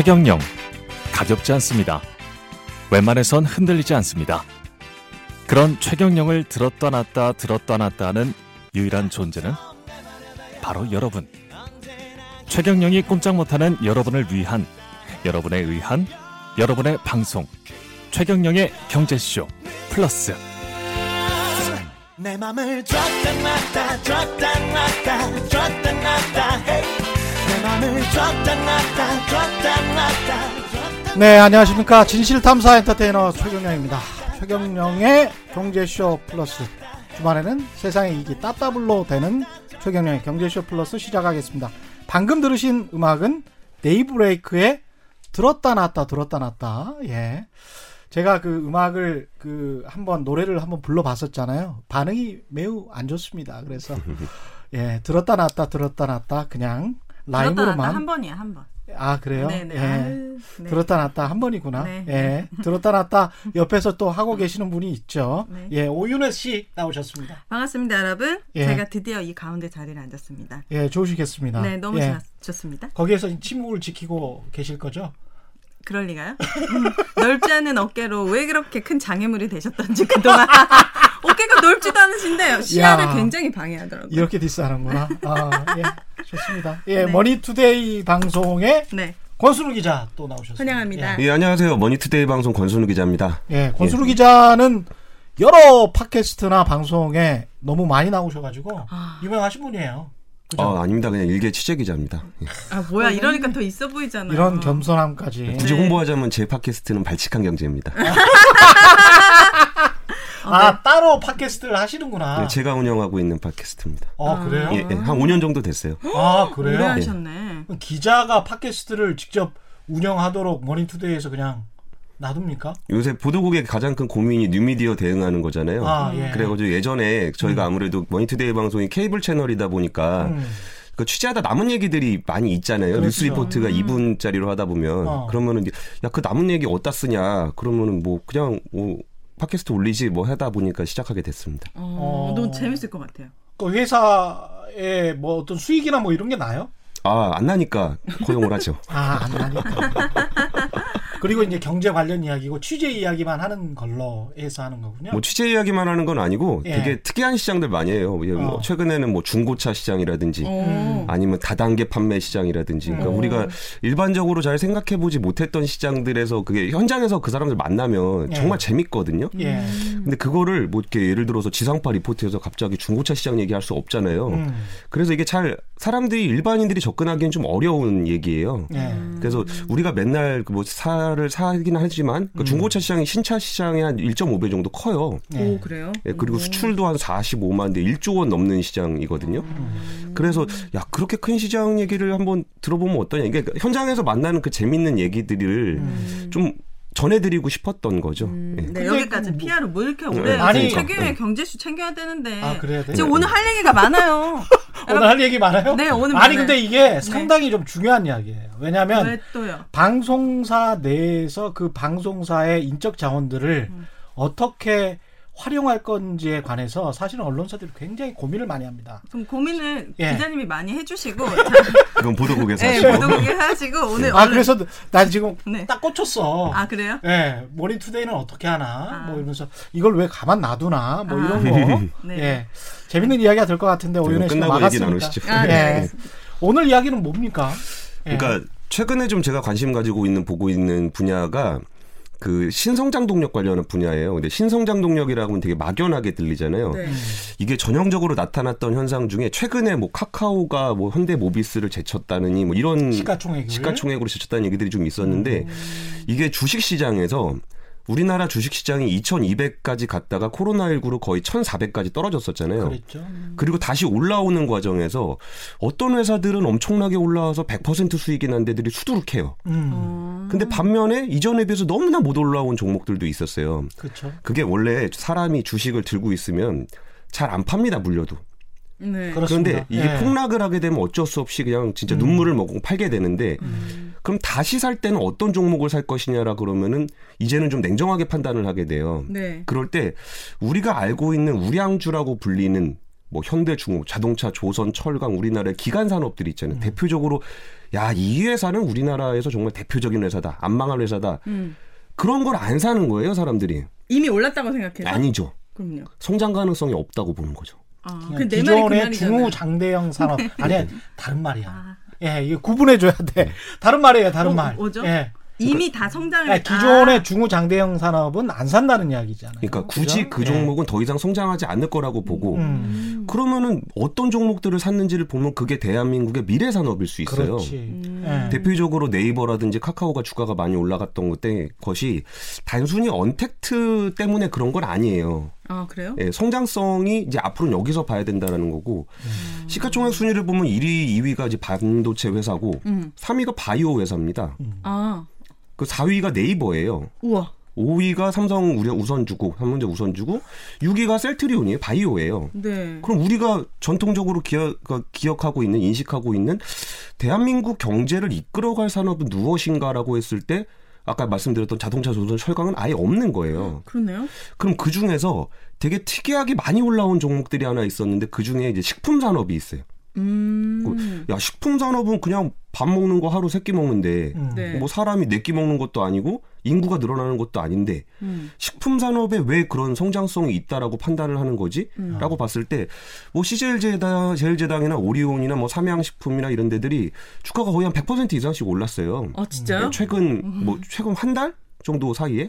최경영 가볍지 않습니다. 웬만해선 흔들리지 않습니다. 그런 최경영을 들었다 놨다 들었다 놨다 하는 유일한 존재는 바로 여러분. 최경영이 꼼짝 못하는 여러분을 위한 여러분에 의한 여러분의 방송 최경영의 경제쇼 플러스 내 맘을 줬다 놨다 줬다 놨다 줬다 놨다 네, 안녕하십니까. 진실탐사 엔터테이너 최경영입니다. 최경영의 경제쇼 플러스. 주말에는 세상의 이익이 따따블로 되는 최경영의 경제쇼 플러스 시작하겠습니다. 방금 들으신 음악은 데이브레이크의 들었다 놨다 들었다 놨다. 예. 제가 그 음악을 그 한번 노래를 한번 불러봤었잖아요. 반응이 매우 안 좋습니다. 그래서 예 들었다 놨다 들었다 놨다 그냥 들었다 놨다 라임으로만 한 번이야 한 번. 아 그래요? 네네. 예. 아유, 네. 들었다 놨다 한 번이구나. 네. 예. 들었다 놨다 옆에서 또 하고 계시는 분이 있죠. 네. 예. 오윤혜 씨 나오셨습니다. 반갑습니다, 여러분. 예. 제가 드디어 이 가운데 자리를 앉았습니다. 예, 좋으시겠습니다. 네, 너무 예. 좋- 좋습니다. 거기에서 침묵을 지키고 계실 거죠? 그럴 리가요? 음, 넓지 않은 어깨로 왜 그렇게 큰 장애물이 되셨던지 그동안 어깨가 넓지도 않으신데 시야를 야. 굉장히 방해하더라고요. 이렇게 diss하는구나. 아, 예. 좋습니다. 예, 네. 머니투데이 방송에 네, 권순우 기자 또 나오셨습니다. 환영합니다. 예, 예, 안녕하세요. 머니투데이 방송 권순우 기자입니다. 예, 권순우 기자는 여러 팟캐스트나 방송에 너무 많이 나오셔가지고 아. 유명하신 분이에요. 그죠? 어, 아닙니다. 그냥 일개 취재 기자입니다. 예. 아 뭐야 이러니까 더 있어 보이잖아요. 이런 겸손함까지. 굳이 네. 홍보하자면 제 팟캐스트는 발칙한 경제입니다. 아, 따로 팟캐스트를 하시는구나. 네, 제가 운영하고 있는 팟캐스트입니다. 어, 그래요? 예, 예, 한 5년 정도 됐어요. 아, 오래 그래요? 하셨네. 그럼 기자가 팟캐스트를 직접 운영하도록 머니투데이에서 그냥 놔둡니까? 요새 보도국의 가장 큰 고민이 뉴미디어 대응하는 거잖아요. 아, 예. 그래가지고 예전에 저희가 아무래도 머니투데이 방송이 케이블 채널이다 보니까 음. 그 취재하다 남은 얘기들이 많이 있잖아요. 그렇죠. 뉴스 리포트가 2분짜리로 하다 보면 어. 그러면은 야 그 남은 얘기 어디다 쓰냐? 그러면은 뭐 그냥 뭐 팟캐스트 올리지 뭐 하다 보니까 시작하게 됐습니다. 어, 어. 너무 재밌을 것 같아요. 그 회사에 뭐 어떤 수익이나 뭐 이런 게 나요? 아, 안 나니까 고용을 하죠. 아, 안 나니까. 그리고 이제 경제 관련 이야기고 취재 이야기만 하는 걸로 해서 하는 거군요. 뭐 취재 이야기만 하는 건 아니고 예. 되게 특이한 시장들 많이 해요. 뭐 어. 최근에는 뭐 중고차 시장이라든지 어. 아니면 다단계 판매 시장이라든지 그러니까 음. 우리가 일반적으로 잘 생각해 보지 못했던 시장들에서 그게 현장에서 그 사람들 만나면 예. 정말 재밌거든요. 예. 근데 그거를 뭐 이렇게 예를 들어서 지상파 리포트에서 갑자기 중고차 시장 얘기할 수 없잖아요. 음. 그래서 이게 잘 사람들이 일반인들이 접근하기엔 좀 어려운 얘기예요. 예. 그래서 우리가 맨날 차를 사긴 하지만 그 중고차 시장이 신차 시장의 한 1.5배 정도 커요. 예. 오 그래요? 예, 그리고 오. 수출도 한 45만 대, 1조 원 넘는 시장이거든요. 그래서 야 그렇게 큰 시장 얘기를 한번 들어보면 어떠냐. 이게 현장에서 만나는 그 재밌는 얘기들을 좀 전해드리고 싶었던 거죠. 음, 예. 네, 여기까지 그 뭐- 뭐 이렇게 네, 오래 아니- 아니 최경의 네. 경제수 챙겨야 되는데 아, 그래야 돼요? 지금 오늘 할 얘기가 많아요. 오늘 할 얘기 많아요? 네, 오늘 아니 많아요. 근데 이게 상당히 좀 중요한 이야기예요. 왜냐하면? 방송사 내에서 그 방송사의 인적 자원들을 음. 어떻게 활용할 건지에 관해서 사실은 언론사들이 굉장히 고민을 많이 합니다. 좀 고민을 예. 기자님이 많이 해주시고 그건 보도국에서 네, 하시고. 보도국에 하시고 오늘 아 얼른- 그래서 난 지금 네. 딱 꽂혔어. 아 그래요? 예, 머니투데이는 어떻게 하나, 아. 뭐 이러면서 이걸 왜 가만 놔두나, 뭐 아. 이런 거. 네. 예, 재밌는 이야기가 될 것 같은데 오윤혜 씨가 끝나고 얘기 막았습니다. 나누시죠. 아, 네, 예. 오늘 이야기는 뭡니까? 예. 그러니까 최근에 좀 제가 관심 가지고 있는 보고 있는 분야가 그 신성장 동력 관련한 분야예요. 근데 신성장 동력이라고 하면 되게 막연하게 들리잖아요. 네. 이게 전형적으로 나타났던 현상 중에 최근에 뭐 카카오가 뭐 현대 모비스를 제쳤다느니 뭐 이런 시가총액을 시가총액으로 제쳤다는 얘기들이 좀 있었는데 이게 주식 시장에서 우리나라 주식 시장이 2200까지 갔다가 코로나19로 거의 1400까지 떨어졌었잖아요. 그랬죠. 그리고 다시 올라오는 과정에서 어떤 회사들은 엄청나게 올라와서 100% 수익이 난 데들이 수두룩해요. 음, 어. 근데 반면에 이전에 비해서 너무나 못 올라온 종목들도 있었어요. 그렇죠. 그게 원래 사람이 주식을 들고 있으면 잘 안 팝니다, 물려도. 네. 그렇습니다. 그런데 이게 예. 폭락을 하게 되면 어쩔 수 없이 그냥 진짜 음. 눈물을 먹고 팔게 되는데 음. 그럼 다시 살 때는 어떤 종목을 살 것이냐라 그러면은 이제는 좀 냉정하게 판단을 하게 돼요. 네. 그럴 때 우리가 알고 있는 우량주라고 불리는 뭐 현대중공, 자동차, 조선, 철강 우리나라의 기간 산업들이 있잖아요. 음. 대표적으로 야 이 회사는 우리나라에서 정말 대표적인 회사다, 안 망할 회사다. 음. 그런 걸 안 사는 거예요, 사람들이. 이미 올랐다고 생각해서. 아니죠. 그럼요. 성장 가능성이 없다고 보는 거죠. 아, 그 기존의 말이잖아요. 중후 장대형 산업 아니 다른 말이야. 아, 예, 이거 구분해 줘야 돼. 다른 말이에요, 다른 어, 말. 뭐죠? 예. 이미 다 성장을. 예, 기존의 아, 중후 장대형 산업은 안 산다는 이야기잖아요. 그러니까 굳이 그죠? 그 종목은 더 이상 성장하지 않을 거라고 보고 예. 음, 그러면은 어떤 종목들을 샀는지를 보면 그게 대한민국의 미래 산업일 수 있어요. 그렇지. 음. 예. 대표적으로 네이버라든지 카카오가 주가가 많이 올라갔던 것때 것이 단순히 언택트 때문에 그런 건 아니에요. 아 그래요? 예, 성장성이 이제 앞으로는 여기서 봐야 된다라는 거고 음. 시가총액 순위를 보면 1위, 2위가 이제 반도체 회사고 음. 3위가 바이오 회사입니다. 아그 4위가 네이버예요. 우와. 5위가 삼성 우리 우선 주고 삼성제 우선 주고 6위가 셀트리온이에요. 바이오예요. 네. 그럼 우리가 전통적으로 기억, 그 기억하고 있는 인식하고 있는 대한민국 경제를 이끌어갈 산업은 무엇인가라고 했을 때 아까 말씀드렸던 자동차, 조선, 철강은 아예 없는 거예요. 그러네요. 그럼 그 중에서 되게 특이하게 많이 올라온 종목들이 하나 있었는데 그 중에 이제 식품 산업이 있어요. 음. 야 식품 산업은 그냥 밥 먹는 거 하루 세 끼 먹는데 음. 네. 뭐 사람이 네 끼 먹는 것도 아니고 인구가 늘어나는 것도 아닌데 음. 식품 산업에 왜 그런 성장성이 있다라고 판단을 하는 거지? 음. 라고 봤을 때, 뭐, CJ제당, 제일제당이나 오리온이나 뭐, 삼양식품이나 이런 데들이 주가가 거의 한 100% 이상씩 올랐어요. 아 진짜요? 최근, 뭐, 최근 한 달 정도 사이에?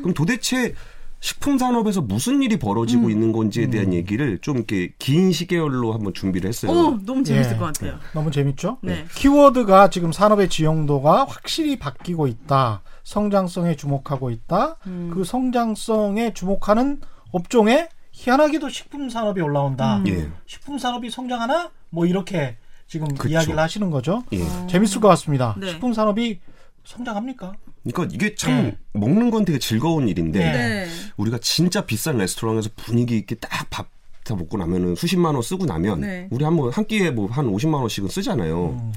그럼 도대체 식품 산업에서 무슨 일이 벌어지고 음. 있는 건지에 대한 얘기를 좀 이렇게 긴 시계열로 한번 준비를 했어요. 오 너무 재밌을 예. 것 같아요. 너무 재밌죠? 네. 키워드가 지금 산업의 지형도가 확실히 바뀌고 있다. 성장성에 주목하고 있다. 음. 그 성장성에 주목하는 업종에 희한하게도 식품 산업이 올라온다. 음. 예. 식품 산업이 성장하나? 뭐 이렇게 지금 그쵸. 이야기를 하시는 거죠. 예. 재밌을 것 같습니다. 네. 식품 산업이 성장합니까? 그러니까 이게 참 네. 먹는 건 되게 즐거운 일인데, 네. 네. 우리가 진짜 비싼 레스토랑에서 분위기 있게 딱밥 다 먹고 나면은 수십만 원 쓰고 나면 네. 우리 한번 한 끼에 뭐한 50만 원씩은 쓰잖아요. 음.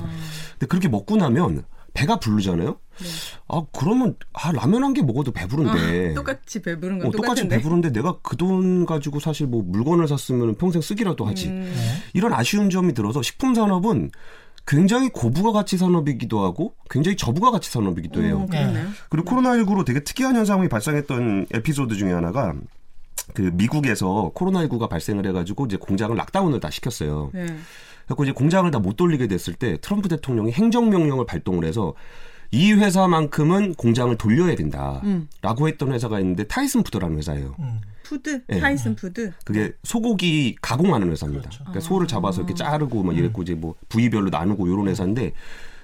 근데 그렇게 먹고 나면 배가 부르잖아요. 아 그러면 아 라면 한 개 먹어도 배부른데. 아, 똑같이 배부른 건 어, 똑같이. 배부른데 내가 그 돈 가지고 사실 뭐 물건을 샀으면 평생 쓰기라도 하지. 음. 이런 아쉬운 점이 들어서 식품 산업은 굉장히 고부가 가치 산업이기도 하고 굉장히 저부가 가치 산업이기도 해요. 어, 그러네요. 그리고 코로나19로 되게 특이한 현상이 발생했던 에피소드 중에 하나가 그 미국에서 코로나19가 발생을 해가지고 이제 공장을 락다운을 다 시켰어요. 네. 그래서 이제 공장을 다 못 돌리게 됐을 때 트럼프 대통령이 행정명령을 발동을 해서 이 회사만큼은 공장을 돌려야 된다라고 음. 했던 회사가 있는데 타이슨 푸드라는 회사예요. 음. Food 네. Tyson Food. 그게 소고기 가공하는 회사입니다. 그렇죠. 그러니까 소를 잡아서 이렇게 자르고 막 음. 이랬고 이제 뭐 부위별로 나누고 이런 회사인데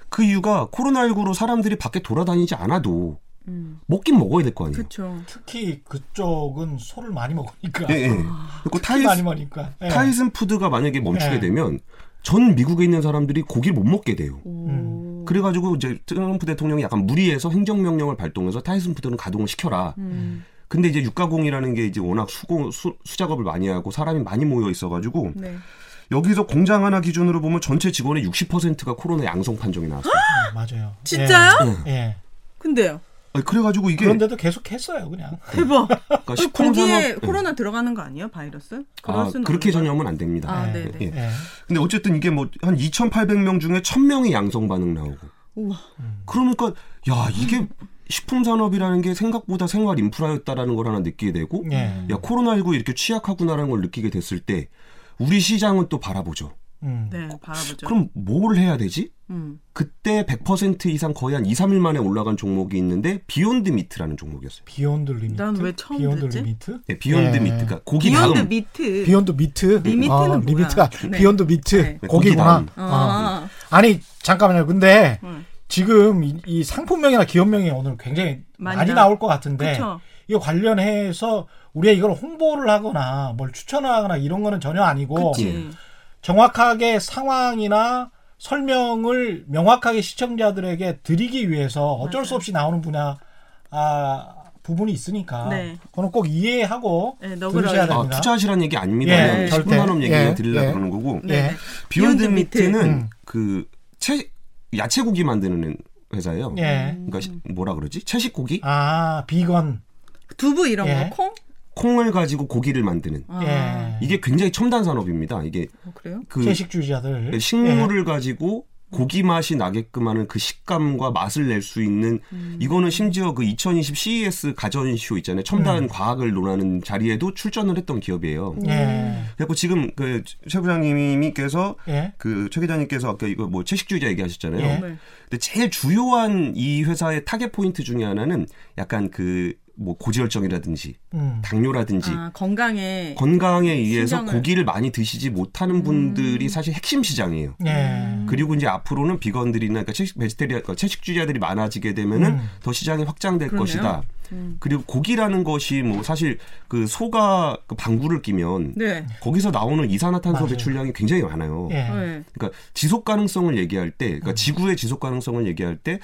그 이유가 코로나19로 사람들이 밖에 돌아다니지 않아도 음. 먹긴 먹어야 될 거 아니에요. 그렇죠. 특히 그쪽은 소를 많이 먹으니까. 예, 예. 그리고 특히 많이 Tyson, 먹으니까. 예. Tyson Food가 만약에 멈추게 예. 되면 전 미국에 있는 사람들이 고기를 못 먹게 돼요. 오. 음. 그래가지고 이제 트럼프 대통령이 약간 무리해서 행정명령을 발동해서 Tyson Food는 가동을 시켜라. 음. 근데 이제 육가공이라는 게 이제 워낙 수공, 수, 수작업을 많이 하고 사람이 많이 모여 있어가지고 네. 여기서 공장 하나 기준으로 보면 전체 직원의 60%가 코로나 양성 판정이 나왔어요. 음, 맞아요. 진짜요? 예. 예. 근데요. 아니, 그래가지고 이게 그런데도 계속 했어요, 그냥. 대박. 그러니까 그 식품 고기에 산업- 코로나 들어가는 거 아니에요? 바이러스? 아, 그렇게? 전염은 안 됩니다. 아, 네. 네, 네. 예. 예. 근데 어쨌든 이게 뭐 한 2,800명 중에 1,000명이 양성 반응 나오고. 우와. 그러니까 야 이게 식품 산업이라는 게 생각보다 생활 인프라였다라는 걸 하나 느끼게 되고 예. 야 코로나 19 이렇게 취약하구나라는 걸 느끼게 됐을 때 우리 시장은 또 바라보죠. 음. 네, 바라보죠. 그럼 뭘 해야 되지? 음. 그때 100% 이상 거의 한 2, 3일 만에 올라간 종목이 있는데 Beyond Meat라는 종목이었어요. Beyond Limit. 난 왜 처음 Beyond 듣지? Limit? 네, Beyond 예. Meat. 그러니까 고기 Beyond 다음 Meat. Beyond Meat. Limit는 아, 뭐야? Limit가 네. Beyond Meat. 네. 고기구나. 고기 아. 아. 아니 잠깐만요. 근데 음. 지금 이, 이 상품명이나 기업명이 오늘 굉장히 많이 많이, 나- 나올 것 같은데 그쵸. 이거 관련해서 우리가 이걸 홍보를 하거나 뭘 추천을 하거나 이런 거는 전혀 아니고 그치. 정확하게 상황이나 설명을 명확하게 시청자들에게 드리기 위해서 어쩔 수 맞아요. 없이 나오는 분야 아, 부분이 있으니까 네. 그거는 꼭 이해하고 네. 들으셔야 아, 됩니다. 투자하시라는 얘기 아닙니다. 예, 절대. 식품 산업 얘기 예, 드리려고 예. 그러는 거고. 네. 예. Beyond Beyond Meat. Meat는 음. 그 채, 야채 고기 만드는 회사예요. 예. 그러니까 시- 뭐라 그러지? 채식 고기? 아 비건 두부 이런 예. 거 콩? 콩을 가지고 고기를 만드는 아, 예. 이게 굉장히 첨단 산업입니다. 이게 어, 그래요? 그 채식주의자들 식물을 가지고 고기 맛이 나게끔 하는 그 식감과 맛을 낼 수 있는 음. 이거는 심지어 그 2020 CES 가전쇼 있잖아요. 첨단 음. 과학을 논하는 자리에도 출전을 했던 기업이에요. 예. 예. 그래서 지금 그 최 부장님께서 예. 그최 기자님께서 아까 이거 뭐 채식주의자 얘기하셨잖아요. 예. 네. 근데 제일 주요한 이 회사의 target point 중에 하나는 약간 그 뭐 고지혈증이라든지 음. 당뇨라든지 아, 건강에 건강에 의해서 신경을- 고기를 많이 드시지 못하는 분들이 사실 핵심 시장이에요. 예. 그리고 이제 앞으로는 비건들이나 그러니까 채식 베지테리아 그러니까 채식주의자들이 많아지게 되면은 음. 더 시장이 확장될 그러네요. 것이다. 음. 그리고 고기라는 것이 뭐 사실 그 소가 그 방구를 끼면 네. 거기서 나오는 이산화탄소 맞아요. 배출량이 굉장히 많아요. 예. 네. 그러니까 지속 가능성을 얘기할 때, 음. 그러니까 지구의 지속 가능성을 얘기할 때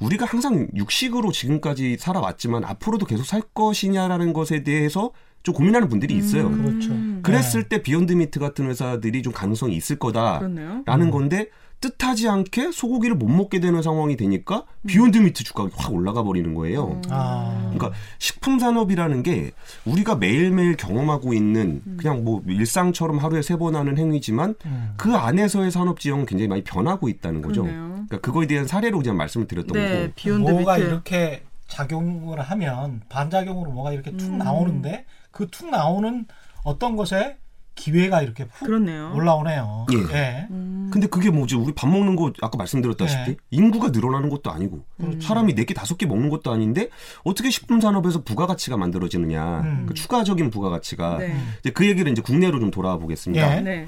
우리가 항상 육식으로 지금까지 살아왔지만 앞으로도 계속 살 것이냐라는 것에 대해서 좀 고민하는 분들이 있어요. 그렇죠. 음, 그랬을 때 Beyond Meat 같은 회사들이 좀 가능성이 있을 거다라는 그렇네요. 건데 뜻하지 않게 소고기를 못 먹게 되는 상황이 되니까 Beyond Meat 주가가 확 올라가 버리는 거예요. 아. 그러니까 식품 산업이라는 게 우리가 매일매일 경험하고 있는 그냥 뭐 일상처럼 하루에 세 번 하는 행위지만 음. 그 안에서의 산업 지형은 굉장히 많이 변하고 있다는 거죠. 그러네요. 그러니까 그거에 대한 사례로 그냥 말씀을 드렸던 네, 거고. Beyond 뭐가 Meat. 이렇게 작용을 하면 반작용으로 뭐가 이렇게 툭 음. 나오는데 그 툭 나오는 어떤 것에 기회가 이렇게 훅 그렇네요. 올라오네요. 예. 예. 음. 근데 그게 뭐지? 우리 밥 먹는 거 아까 말씀드렸다시피 네. 인구가 늘어나는 것도 아니고 음. 사람이 네 개 다섯 개 먹는 것도 아닌데 어떻게 식품 산업에서 부가가치가 만들어지느냐? 음. 그 추가적인 부가가치가 네. 이제 그 얘기를 이제 국내로 좀 돌아와 보겠습니다. 예. 네.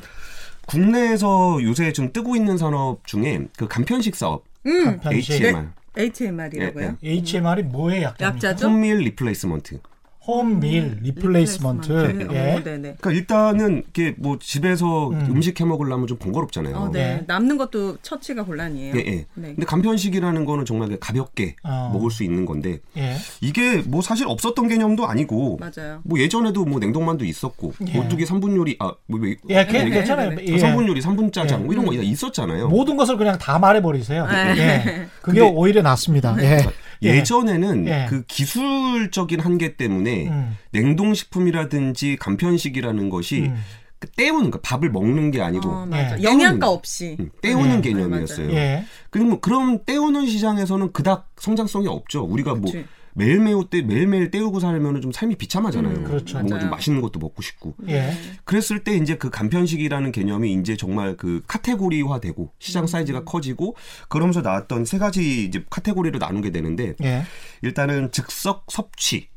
국내에서 요새 좀 뜨고 있는 산업 중에 그 간편식 사업 음. 간편식. HMR HMR이라고요? 예, HMR이 뭐의? 약자죠? Home meal replacement. Home meal replacement. Replacement. 예. 어. 그러니까 일단은 이게 뭐 집에서 음. 음. 식해 먹으려면 좀 번거롭잖아요. 어, 네. 네. 남는 것도 처치가 곤란이에요. 예, 예. 네. 근데 간편식이라는 거는 정말 가볍게 어. 먹을 수 있는 건데 예. 이게 뭐 사실 없었던 개념도 아니고 맞아요. 뭐 예전에도 뭐 냉동만두 있었고 예. 오뚜기 3분 요리 아뭐 뭐, 예, 그- 네, 괜찮아요. 네, 네. 예. 3분 요리 3분 짜장 예. 뭐 이런 거 있었잖아요. 모든 것을 그냥 다 말해 버리세요. 네. 예. 그게 근데- 오히려 낫습니다. 예. 예. 예전에는 예. 그 기술적인 한계 때문에 음. 냉동식품이라든지 간편식이라는 것이 음. 그 때우는 거 밥을 먹는 게 아니고 어, 맞아. 예. 영양가 없이. 음, 때우는 예. 개념이었어요. 예. 그리고 뭐 그럼 때우는 시장에서는 그닥 성장성이 없죠. 우리가 뭐 그치. 매일매일 때 매일매일 때우고 살면은 좀 삶이 비참하잖아요. 음, 그렇죠. 뭔가 맞아요. 좀 맛있는 것도 먹고 싶고. 예. 그랬을 때 이제 그 간편식이라는 개념이 이제 정말 그 카테고리화되고 시장 사이즈가 커지고 그러면서 나왔던 세 가지 이제 카테고리로 나누게 되는데 예. 일단은 즉석 섭취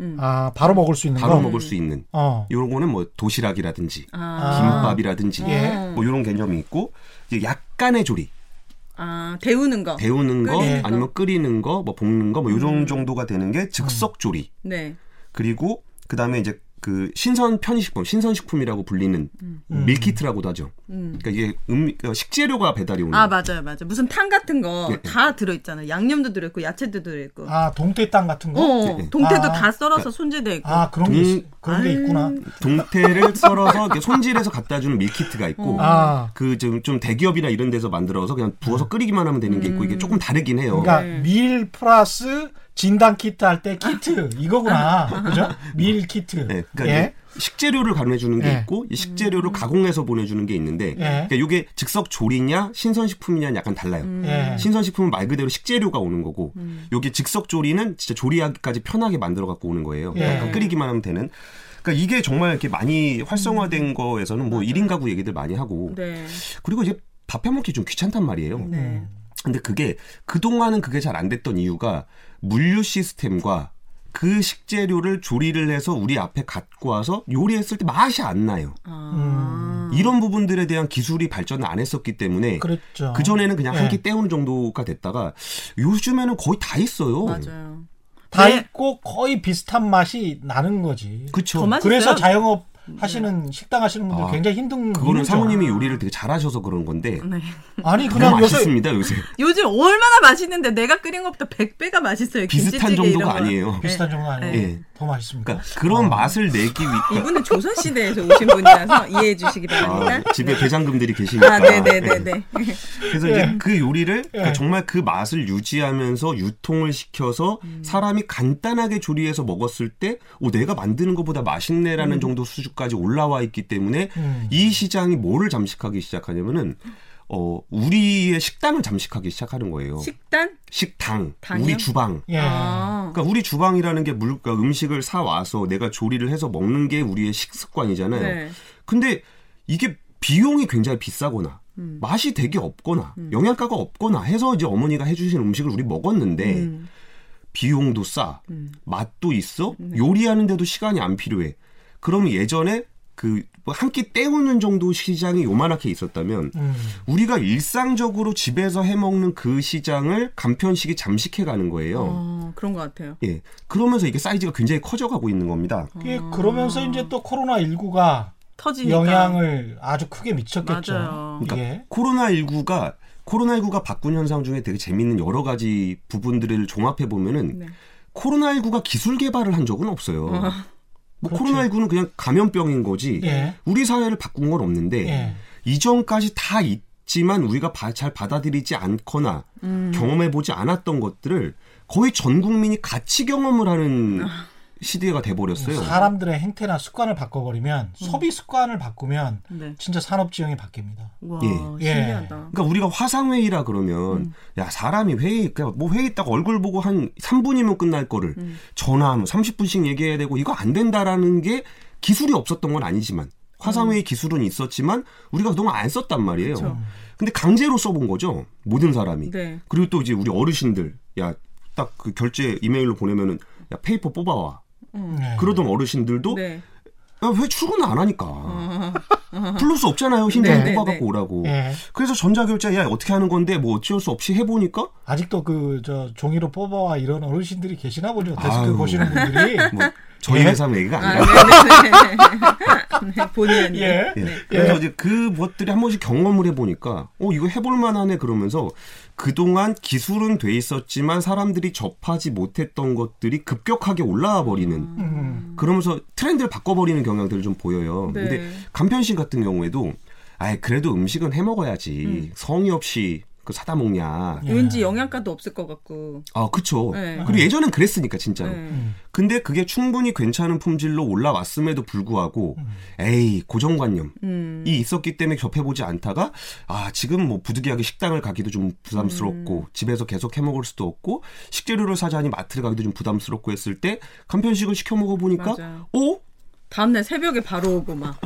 음. 아, 바로 먹을 수 있는 바로 거. 먹을 수 있는 어. 이런 거는 뭐 도시락이라든지 아. 김밥이라든지 예. 뭐 이런 개념이 있고 이제 약간의 조리 아, 데우는 거. 데우는 거 거. 아니면 끓이는 거 뭐 볶는 거뭐 이런 음. 정도가 되는 게 즉석 조리 네. 그리고 그 다음에 이제 그 신선 편의식품 신선식품이라고 불리는 음. 밀키트라고도 하죠. 음. 그러니까 이게 음 식재료가 배달이 오는 아, 맞아요, 맞아요. 무슨 탕 같은 거 예, 예. 다 들어있잖아요. 양념도 들어있고, 야채도 들어있고. 아, 동태탕 같은 거? 어, 예. 동태도 아. 다 썰어서 손질돼 있고. 아, 그런 게, 동- 있, 그런 게 아유. 있구나. 동태를 썰어서 손질해서 갖다 주는 meal kit가 있고 아. 그좀 좀 대기업이나 이런 데서 만들어서 그냥 부어서 끓이기만 하면 되는 게 있고 이게 조금 다르긴 해요. 그러니까 네. Meal plus 진단 키트 할 때 키트 이거구나. 그죠? Meal kit. 네, 그러니까 예. 식재료를 보내주는 게 예. 있고 이 식재료를 가공해서 보내주는 게 있는데 예. 그러니까 이게 즉석 조리냐 신선식품이냐는 약간 달라요. 예. 신선식품은 말 그대로 식재료가 오는 거고 여기 즉석 조리는 진짜 조리하기까지 편하게 만들어 갖고 오는 거예요. 예. 약간 끓이기만 하면 되는. 그러니까 이게 정말 이렇게 많이 활성화된 거에서는 뭐 1인 가구 얘기들 많이 하고 네. 그리고 이제 밥 해 먹기 좀 귀찮단 말이에요. 네. 근데 그게 그동안은 그게 잘 안 됐던 이유가 물류 시스템과 그 식재료를 조리를 해서 우리 앞에 갖고 와서 요리했을 때 맛이 안 나요. 아. 이런 부분들에 대한 기술이 발전을 안 했었기 때문에 그렇죠. 그 전에는 그냥 예. 한끼 때우는 정도가 됐다가 요즘에는 거의 다 있어요. 맞아요. 다 네. 있고 거의 비슷한 맛이 나는 거지. 그렇죠. 그래서 자영업 하시는 식당 하시는 분들 아, 굉장히 힘든 그거는. 사모님이 요리를 되게 잘하셔서 그런 건데 네. 아니 그냥 요새 맛있습니다 요새 요즘 얼마나 맛있는데 내가 끓인 것보다 100배가 맛있어요. 비슷한 정도가 이런. 아니에요. 비슷한 정도 아니에요. 네. 예. 더 맛있습니까? 그러니까 그런 맛을 내기 위 이분은 조선 시대에서 오신 분이라서 이해해 주시기 바랍니다. 아, 집에 대장금들이 계시니까. 아, 네네네네. 그래서 예. 이제 그 요리를 그러니까 예. 정말 그 맛을 유지하면서 유통을 시켜서 음. 사람이 간단하게 조리해서 먹었을 때, 오, 내가 만드는 것보다 맛있네라는 정도 수준까지 올라와 있기 때문에 음. 이 시장이 뭐를 잠식하기 시작하냐면은, 어, 우리의 식당을 잠식하기 시작하는 거예요. 식단? 식당, 당이요? 우리 주방. 예. 아. 그러니까 우리 주방이라는 게 물, 그러니까 음식을 사 와서 내가 조리를 해서 먹는 게 우리의 식습관이잖아요. 네. 근데 이게 비용이 굉장히 비싸거나 음. 맛이 되게 없거나 영양가가 없거나 해서 이제 어머니가 해주신 음식을 우리 먹었는데 음. 비용도 싸, 음. 맛도 있어, 네. 요리하는데도 시간이 안 필요해. 그러면 예전에 그한끼 때우는 정도 시장이 요만하게 있었다면 음. 우리가 일상적으로 집에서 해 먹는 그 시장을 간편식이 잠식해 가는 거예요. 어, 그런 것 같아요. 예. 그러면서 이게 사이즈가 굉장히 커져가고 있는 겁니다. 예, 그러면서 이제 또 코로나 19가 터지니까. 영향을 아주 크게 미쳤겠죠. 맞아요. 이게 그러니까 코로나 19가 코로나 19가 바꾼 현상 중에 되게 재밌는 여러 가지 부분들을 종합해 보면은 네. 코로나 19가 기술 개발을 한 적은 없어요. 뭐 그렇죠. 코로나19는 그냥 감염병인 거지. 예. 우리 사회를 바꾼 건 없는데 예. 이전까지 다 있지만 우리가 바- 잘 받아들이지 않거나 음. 경험해 보지 않았던 것들을 거의 전 국민이 같이 경험을 하는 아. 시대가 돼 버렸어요. 사람들의 행태나 습관을 바꿔버리면 소비 습관을 바꾸면 네. 진짜 산업 지형이 바뀝니다. 와, 예. 신기하다. 그러니까 우리가 화상 회의라 그러면 음. 야 사람이 회의 그냥 뭐 회의 딱 얼굴 보고 한 3분이면 끝날 거를 음. 전화하면 30분씩 얘기해야 되고 이거 안 된다라는 게 기술이 없었던 건 아니지만 화상 회의 기술은 있었지만 우리가 그동안 안 썼단 말이에요. 음. 그쵸. 근데 강제로 써본 거죠 모든 사람이. 네. 그리고 또 이제 우리 어르신들 야 딱 그 결제 이메일로 보내면은 야 paper 뽑아와. 음. 네. 그러던 어르신들도 네. 야, 왜 출근 안 하니까 어. 플러스 없잖아요 힘들게 네, 뽑아갖고 네. 오라고. 예. 그래서 전자결제 야 어떻게 하는 건데 뭐 어쩔 수 없이 해보니까 아직도 그 저 종이로 뽑아와 이런 어르신들이 계시나 보죠. 데스크 아유. 보시는 분들이. 뭐 저희 예? 회사 얘기가 아, 아니라 네네네. 네, 본의 아니게. 예. 예. 네. 그래서 이제 그 것들이 한 번씩 경험을 해보니까 어 이거 해볼 만하네 그러면서 그동안 기술은 돼 있었지만 사람들이 접하지 못했던 것들이 급격하게 올라와 버리는 음. 그러면서 트렌드를 바꿔버리는 경향들을 좀 보여요. 네. 근데 간편식 같은 경우에도 아예 그래도 음식은 해 먹어야지 음. 성의 없이 그 사다 먹냐. 예. 왠지 영양가도 없을 것 같고. 아 그쵸. 네. 그리고 예전엔 그랬으니까 진짜로. 네. 음. 근데 그게 충분히 괜찮은 품질로 올라왔음에도 불구하고 에이 고정관념 음. 이 있었기 때문에 접해보지 않다가 아 지금 뭐 부득이하게 식당을 가기도 좀 부담스럽고 음. 집에서 계속 해먹을 수도 없고 식재료를 사자니 마트를 가기도 좀 부담스럽고 했을 때 간편식을 시켜 먹어보니까 맞아요. 어? 다음날 새벽에 바로 오고 막.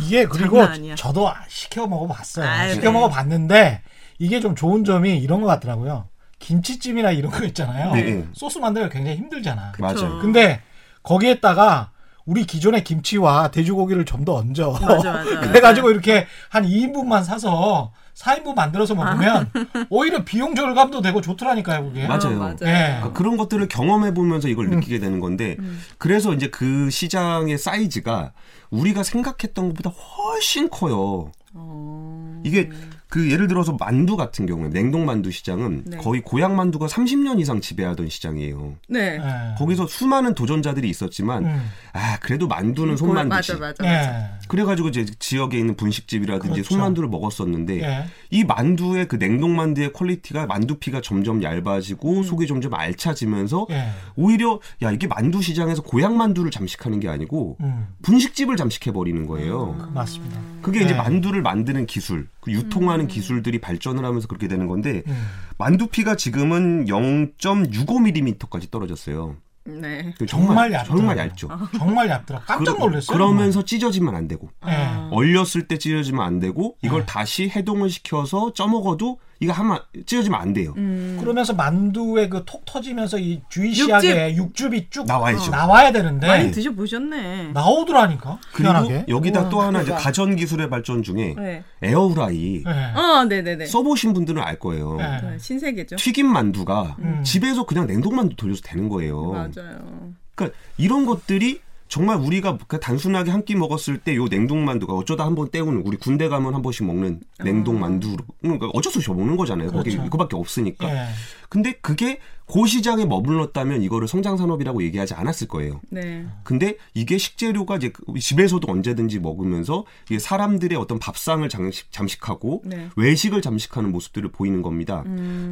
이게 그리고 장난 아니야. 저도 시켜 먹어봤어요. 아유, 시켜 네. 먹어봤는데 이게 좀 좋은 점이 이런 것 같더라고요. 김치찜이나 이런 거 있잖아요. 네. 소스 만들기가 굉장히 힘들잖아. 맞아요. 근데 거기에다가 우리 기존의 김치와 돼지고기를 좀 더 얹어. 맞아, 맞아. 그래가지고 이렇게 한 2인분만 사서 4인분 만들어서 먹으면 오히려 비용 절감도 되고 좋더라니까요, 그게. 맞아요. 어, 맞아요. 예. 그러니까 그런 것들을 경험해 보면서 이걸 음. 느끼게 되는 건데 그래서 이제 그 시장의 사이즈가 우리가 생각했던 것보다 훨씬 커요. 어. 이게 그 예를 들어서 만두 같은 경우에 냉동 만두 시장은 네. 거의 고향 만두가 30년 이상 지배하던 시장이에요. 네. 예. 거기서 수많은 도전자들이 있었지만 음. 아 그래도 만두는 고- 손만두지. 맞아, 맞아, 맞아. 예. 그래가지고 이제 지역에 있는 분식집이라든지 그렇죠. 손만두를 먹었었는데 예. 이 만두의 그 냉동 만두의 quality가 만두피가 점점 얇아지고 속이 점점 알차지면서 예. 오히려 야 이게 만두 시장에서 고향 만두를 잠식하는 게 아니고 음. 분식집을 잠식해 버리는 거예요. 맞습니다. 그게 이제 네. 만두를 만드는 기술, 그 유통하는 기술들이 발전을 하면서 그렇게 되는 건데 음. 만두피가 지금은 0.65mm까지 떨어졌어요. 네. 그 정말 얇더라고요. 정말 얇죠. 정말 얇더라. 깜짝 놀랐어요. 그러 면서 찢어지면 안 되고 정말. 아. 얼렸을 때 찢어지면 안 되고 이걸 네. 다시 해동을 시켜서 쪄먹어도 이거 하면 찢어지면 안 돼요. 음. 그러면서 만두에 그 톡 터지면서 이 주이시하게 육즙 이 쭉 나와야죠. 나와야 되는데 많이 드셔보셨네. 나오더라니까. 그리고 희한하게. 여기다 우와. 또 하나 이제 그러니까. 가전 기술의 발전 중에 네. 에어프라이 예. 어, 네네네. 써보신 분들은 알 거예요. 네. 네, 신세계죠. 튀김 만두가 음. 집에서 그냥 냉동 만두 돌려서 되는 거예요. 맞아요. 그러니까 이런 것들이 정말 우리가 그 단순하게 한 끼 먹었을 때 요 냉동만두가 어쩌다 한 번 때우는 우리 군대 가면 한 번씩 먹는 냉동만두 그러니까 어쩔 수 없이 먹는 거잖아요. 거기 그렇죠. 이거밖에 없으니까. 예. 근데 그게 고 시장에 머물렀다면 이거를 성장산업이라고 얘기하지 않았을 거예요. 네. 근데 이게 식재료가 이제 그 집에서도 언제든지 먹으면서 이게 사람들의 어떤 밥상을 잠식, 잠식하고 네. 외식을 잠식하는 모습들을 보이는 겁니다.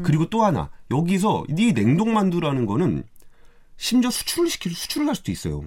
그리고 또 하나 여기서 이 냉동만두라는 거는 심지어 수출을 시킬 수출을 할 수도 있어요.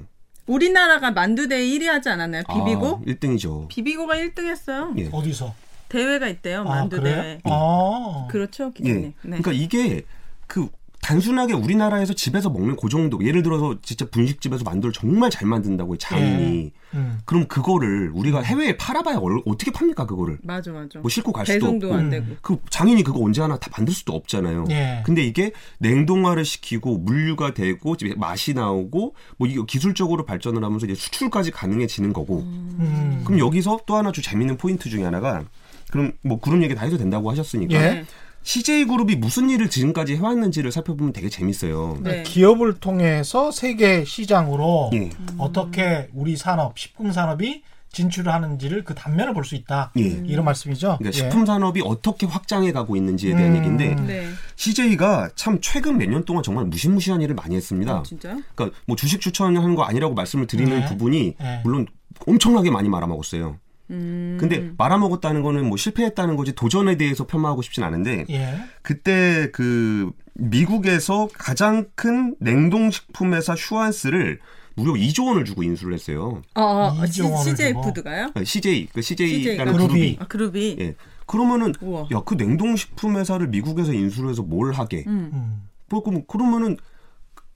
우리나라가 만두대회 1위 하지 않았나요? 비비고? 아, 1등이죠. 비비고가 1등 했어요. 예. 어디서? 대회가 있대요. 아, 만두대회. 그래요? 아. 그렇죠, 예. 기자님. 네. 그러니까 이게 그 단순하게 우리나라에서 집에서 먹는 그 정도 예를 들어서 진짜 분식집에서 만두를 정말 잘 만든다고 해 장인이 음. 그럼 그거를 우리가 해외에 팔아봐야 얼- 어떻게 팝니까 그거를 맞아, 맞아. 뭐 싣고 갈 수도 배송도 없고 안 되고. 그 장인이 그거 언제 하나 다 만들 수도 없잖아요. 예. 근데 이게 냉동화를 시키고 물류가 되고 집에 맛이 나오고 뭐 이거 기술적으로 발전을 하면서 이제 수출까지 가능해지는 거고. 음. 그럼 여기서 또 하나 좀 재밌는 포인트 중에 하나가 그럼 뭐 그룹 얘기 다 해도 된다고 하셨으니까 예. 네. CJ 그룹이 무슨 일을 지금까지 해왔는지를 살펴보면 되게 재밌어요. 네. 기업을 통해서 세계 시장으로 예. 어떻게 우리 산업, 식품 산업이 진출을 하는지를 그 단면을 볼 수 있다. 예. 이런 말씀이죠. 그러니까 예. 식품 산업이 어떻게 확장해 가고 있는지에 대한 음. 얘기인데 네. CJ가 참 최근 몇 년 동안 정말 무시무시한 일을 많이 했습니다. 어, 진짜요? 그러니까 뭐 주식 추천하는 거 아니라고 말씀을 드리는 네. 부분이 네. 물론 엄청나게 많이 말아먹었어요. 음. 근데 말아먹었다는 거는 뭐 실패했다는 거지 도전에 대해서 폄하하고 싶진 않은데 예. 그때 그 미국에서 가장 큰 냉동식품 회사 슈완스를 무려 2조 원을 주고 인수를 했어요. 어, 어, CJ. 푸드가요? 아니, CJ, 그 CJ라는 CJ 가 그룹이. 아, 그룹이. 예. 그러면은 우와. 야그 냉동식품 회사를 미국에서 인수를 해서 뭘 하게? 음. 음. 뭐 그럼 그러면은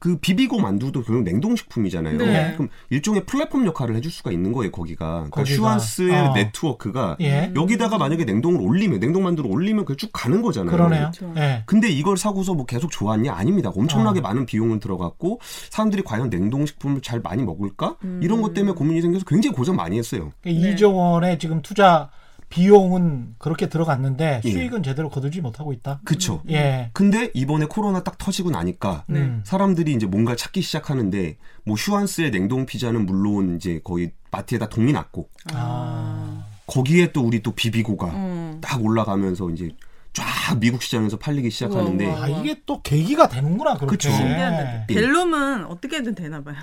그 비비고 만두도 결국 냉동식품이잖아요. 네. 그럼 일종의 플랫폼 역할을 해줄 수가 있는 거예요 거기가. 그러니까 거기가. 슈완스의 어. 네트워크가 예. 여기다가 만약에 냉동을 올리면 냉동 만두를 올리면 그쭉 가는 거잖아요. 그러네요. 그렇죠. 예. 근데 이걸 사고서 뭐 계속 좋았냐? 아닙니다. 엄청나게 어. 많은 비용을 들어갔고 사람들이 과연 냉동식품을 잘 많이 먹을까? 음. 이런 것 때문에 고민이 생겨서 굉장히 고생 많이 했어요. 그러니까 네. 2조 원의 지금 투자 비용은 그렇게 들어갔는데 예. 수익은 제대로 거두지 못하고 있다. 그쵸? 예. 근데 이번에 코로나 딱 터지고 나니까 네. 음. 사람들이 이제 뭔가 찾기 시작하는데 뭐 슈완스의 냉동 피자는 물론 이제 거의 마트에다 동이 났고 아. 거기에 또 우리 또 비비고가 음. 딱 올라가면서 이제 쫙 미국 시장에서 팔리기 시작하는데 우와, 우와. 아, 이게 또 계기가 되는구나. 그쵸. 신기하다. 예. 델롬은 어떻게든 되나 봐요.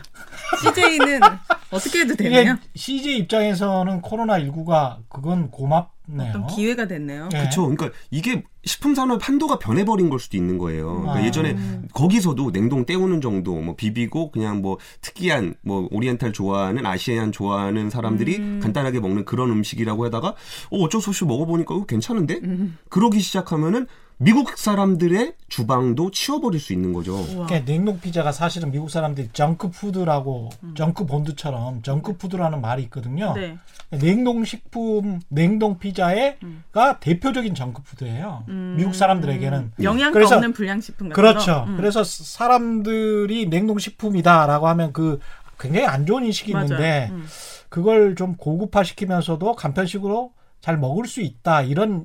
CJ는 어떻게 해도 되네요. CJ 입장에서는 코로나 19가 그건 고맙 네요. 어떤 기회가 됐네요. 예. 그렇죠. 그러니까 이게 식품 산업 한도가 변해버린 걸 수도 있는 거예요. 그러니까 아. 예전에 거기서도 냉동 때우는 정도, 뭐 비비고 그냥 뭐 특이한 뭐 오리엔탈 좋아하는 아시안 좋아하는 사람들이 음. 간단하게 먹는 그런 음식이라고 하다가 어 어쩔 수 없이 먹어보니까 괜찮은데? 음. 그러기 시작하면은 미국 사람들의 주방도 치워버릴 수 있는 거죠. 그러니까 냉동 피자가 사실은 미국 사람들이 정크 푸드라고 정크 본드처럼 정크 푸드라는 말이 있거든요. 네. 냉동 식품, 냉동 피자가 대표적인 정크 푸드예요. 음. 미국 사람들에게는 영양가 그래서- 없는 불량식품 같은 그렇죠. 거. 음. 그래서 사람들이 냉동 식품이다라고 하면 그 굉장히 안 좋은 인식이 맞아요. 있는데 음. 그걸 좀 고급화 시키면서도 간편식으로 잘 먹을 수 있다 이런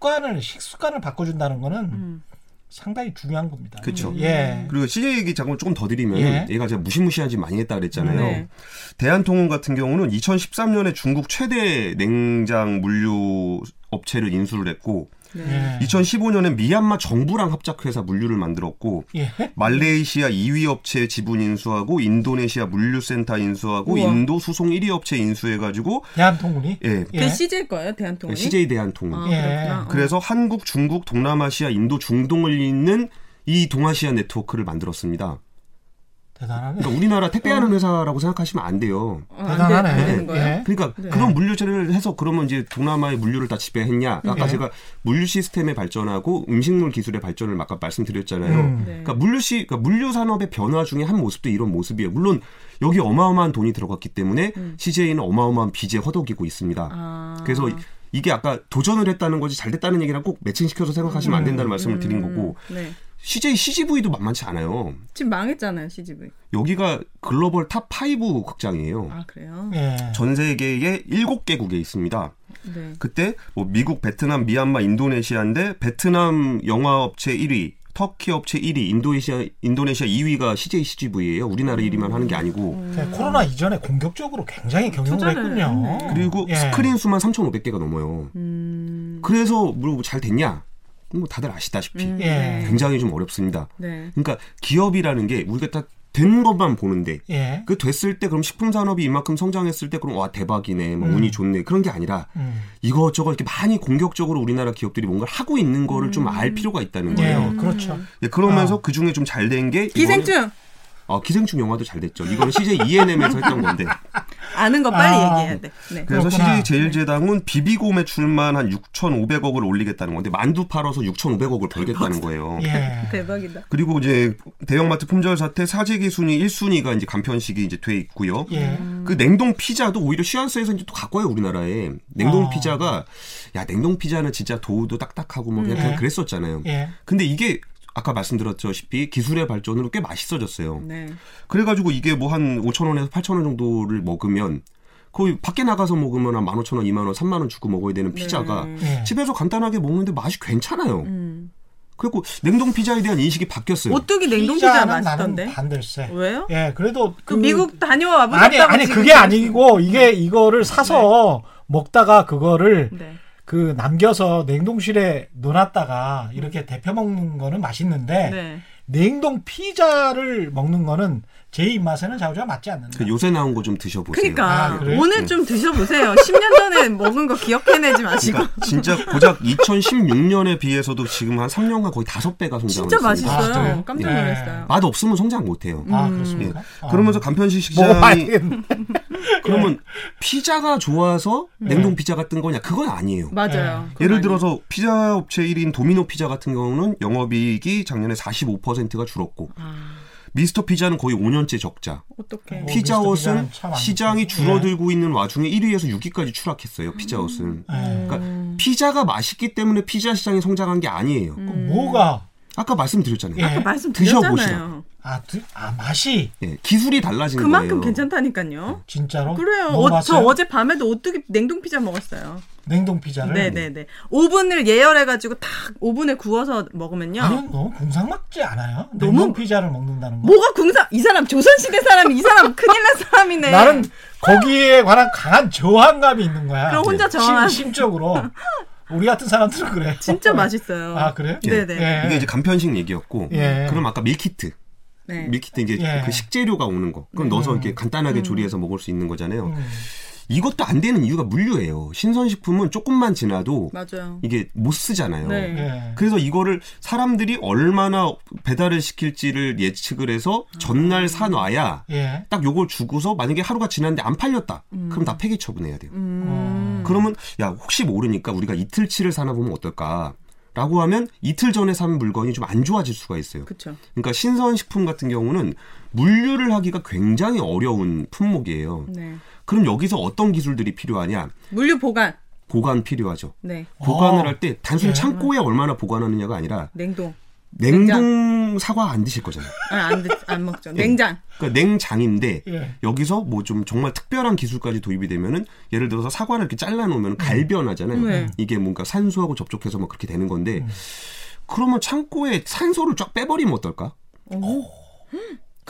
습관을 식습관을 바꿔준다는 거는 음. 상당히 중요한 겁니다. 그쵸. 예. 그리고 CJ 얘기 잠깐 조금 더 드리면 예. 얘가 제가 무시무시한 짓 많이 했다 그랬잖아요. 네. 대한통운 같은 경우는 2013년에 중국 최대 냉장 물류 업체를 인수를 했고 네. 예. 2015년에 미얀마 정부랑 합작해서 물류를 만들었고 예. 말레이시아 2위 업체 지분 인수하고 인도네시아 물류센터 인수하고 우와. 인도 수송 1위 업체 인수해가지고 대한통운이 예, 예. 그 CJ 거예요, 대한통운이? CJ 대한통운. 아, 예. 그렇구나. 어. 그래서 한국, 중국, 동남아시아, 인도, 중동을 잇는 이 동아시아 네트워크를 만들었습니다. 대단하네. 그러니까 우리나라 택배하는 회사라고 생각하시면 안 돼요. 어, 대단하네. 안 거예요? 예. 그러니까 네. 그런 물류체를 해서 그러면 이제 동남아의 물류를 다 지배했냐? 아까 예. 제가 물류 시스템의 발전하고 음식물 기술의 발전을 아까 말씀드렸잖아요. 음. 네. 그러니까 물류 시 그러니까 물류 산업의 변화 중에 한 모습도 이런 모습이에요. 물론 여기 어마어마한 돈이 들어갔기 때문에 음. CJ는 어마어마한 빚에 허덕이고 있습니다. 아. 그래서 이- 이게 아까 도전을 했다는 거지 잘 됐다는 얘기랑 꼭 matching시켜서 생각하시면 안 된다는 말씀을 드린 거고 네. CJ CGV도 만만치 않아요. 지금 망했잖아요, CGV. 여기가 global top 5 극장이에요. 아, 그래요? 예. 전 세계에 7개국에 있습니다. 네. 그때 뭐 미국, 베트남, 미얀마, 인도네시아인데 베트남 영화 업체 1위, 터키 업체 1위, 인도네시아 인도네시아 2위가 CJ CGV예요. 우리나라 1위만 하는 게 아니고 그 코로나 이전에 공격적으로 굉장히 경영을 했군요. 했네. 그리고 예. 스크린 수만 3,500개가 넘어요. 음. 그래서 뭐잘 됐냐? 뭐 다들 아시다시피 음, 예. 네. 굉장히 좀 어렵습니다. 네. 그러니까 기업이라는 게 우리가 딱 된 것만 보는데 예. 그 됐을 때 그럼 식품 산업이 이만큼 성장했을 때 그럼 와 대박이네, 뭐 음. 운이 좋네 그런 게 아니라 음. 이것저것 이렇게 많이 공격적으로 우리나라 기업들이 뭔가를 하고 있는 거를 좀 알 필요가 있다는 거예요. 예, 그렇죠. 네, 그러면서 아. 그 중에 좀 잘 된 게 기생충 어, 기생충 영화도 잘 됐죠. 이거는 CJ ENM에서 했던 건데. 아는 거 빨리 아. 얘기해야 돼. 네. 그래서 그렇구나. CJ 제일제당은 비비고 매출만 한 6,500억을 올리겠다는 건데 만두 팔아서 6,500억을 벌겠다는 거예요. 예. 대박이다. 그리고 이제 대형마트 품절 사태 사재기 순위 1순위가 이제 간편식이 이제 돼 있고요. 예. 그 냉동 피자도 오히려 시안스에서 이제 또 갖고 와요 우리나라에 냉동 아. 피자가 야 냉동 피자는 진짜 도우도 딱딱하고 뭐 그냥 네. 그랬었잖아요. 예. 근데 이게 아까 말씀드렸다시피 기술의 발전으로 꽤 맛있어졌어요. 네. 그래가지고 이게 뭐 한 5천 원에서 8천 원 정도를 먹으면 거의 밖에 나가서 먹으면 한 15,000원, 2만 원, 3만 원 주고 먹어야 되는 피자가 예. 집에서 간단하게 먹는데 맛이 괜찮아요. 음. 그리고 냉동 피자에 대한 인식이 바뀌었어요. 오뚜기 냉동 피자 맛있던데. 반댈세. 왜요? 예, 그래도 그 미국 다녀와 보셨다고 아니 아니 그게 아니고 이게 이거를 사서 먹다가 그거를 네. 그 남겨서 냉동실에 넣어놨다가 이렇게 데펴 먹는 거는 맛있는데 네. 냉동 피자를 먹는 거는 제 입맛에는 자우지가 맞지 않는다. 그 요새 나온 거 좀 드셔보세요. 그러니까 아, 그래요? 오늘 좀 드셔보세요. 10년 전에 먹은 거 기억해내지 마시고. 그러니까 진짜 고작 2016년에 비해서도 지금 한 3년간 거의 5배가 성장을 진짜 했습니다. 맛있어요. 아? 깜짝 네. 놀랐어요. 맛 없으면 성장 못해요. 아 음. 그렇습니까? 아. 그러면서 간편식 먹어봐야 시장이 되겠네. 그러면 피자가 좋아서 네. 냉동 피자가 뜬 거냐? 그건 아니에요. 맞아요. 그건 예를 아니에요. 들어서 피자 업체 1인 도미노 피자 같은 경우는 영업이익이 작년에 45%가 줄었고 아, 미스터 피자는 거의 5년째 적자. 어떡해. 뭐 피자헛은 시장이 좋죠. 줄어들고 있는 와중에 1위에서 6위까지 추락했어요. 피자헛은. 예. 그러니까 피자가 맛있기 때문에 피자 시장이 성장한 게 아니에요. 음. 뭐가 아까 말씀드렸잖아요. 예. 아까 말씀 드셔보시라. 드렸잖아요. 아, 드- 아 맛이 예, 기술이 달라진 그만큼 거예요. 괜찮다니까요. 진짜로 그래요. 어, 저? 어제 밤에도 오뚜기 냉동 피자 먹었어요. 냉동 피자를 네네네. 오븐을 예열해가지고 딱 오븐에 구워서 먹으면요. 아니 너무 궁상맞지 않아요? 너무- 냉동 피자를 먹는다는 거. 뭐가 궁상? 이 사람 조선시대 사람이 이 사람 큰일 난 사람이네. 나는 거기에 관한 강한 저항감이 있는 거야. 그럼 혼자 심- 저항한- 심적으로 우리 같은 사람들은 그래요. 진짜 맛있어요. 아 그래요? 네네. 예. 이게 이제 간편식 얘기였고 예. 그럼 아까 밀키트 네. 밀키트 이제 예. 그 식재료가 오는 거 그럼 넣어서 이렇게 간단하게 조리해서 먹을 수 있는 거잖아요. 음. 이것도 안 되는 이유가 물류예요. 신선식품은 조금만 지나도 맞아요. 이게 못 쓰잖아요. 네. 예. 그래서 이거를 사람들이 얼마나 배달을 시킬지를 예측을 해서 전날 사놔야 예. 딱 요걸 주고서 만약에 하루가 지났는데 안 팔렸다. 그럼 다 폐기 처분해야 돼요. 음. 그러면 야 혹시 모르니까 우리가 이틀치를 사나 보면 어떨까? 라고 하면 이틀 전에 산 물건이 좀 안 좋아질 수가 있어요. 그쵸. 그러니까 신선식품 같은 경우는 물류를 하기가 굉장히 어려운 품목이에요. 네. 그럼 여기서 어떤 기술들이 필요하냐? 물류 보관. 보관 필요하죠. 네. 보관을 어. 할때 단순히 예. 창고에 얼마나 보관하느냐가 아니라 냉동. 냉동 사과 안 드실 거잖아요. 아, 안, 듣- 안 먹죠. 냉장. 그러니까 냉장인데 예. 여기서 뭐 좀 정말 특별한 기술까지 도입이 되면은 예를 들어서 사과를 이렇게 잘라 놓으면 갈변하잖아요. 네. 이게 뭔가 산소하고 접촉해서 뭐 그렇게 되는 건데 음. 그러면 창고에 산소를 쫙 빼버리면 어떨까?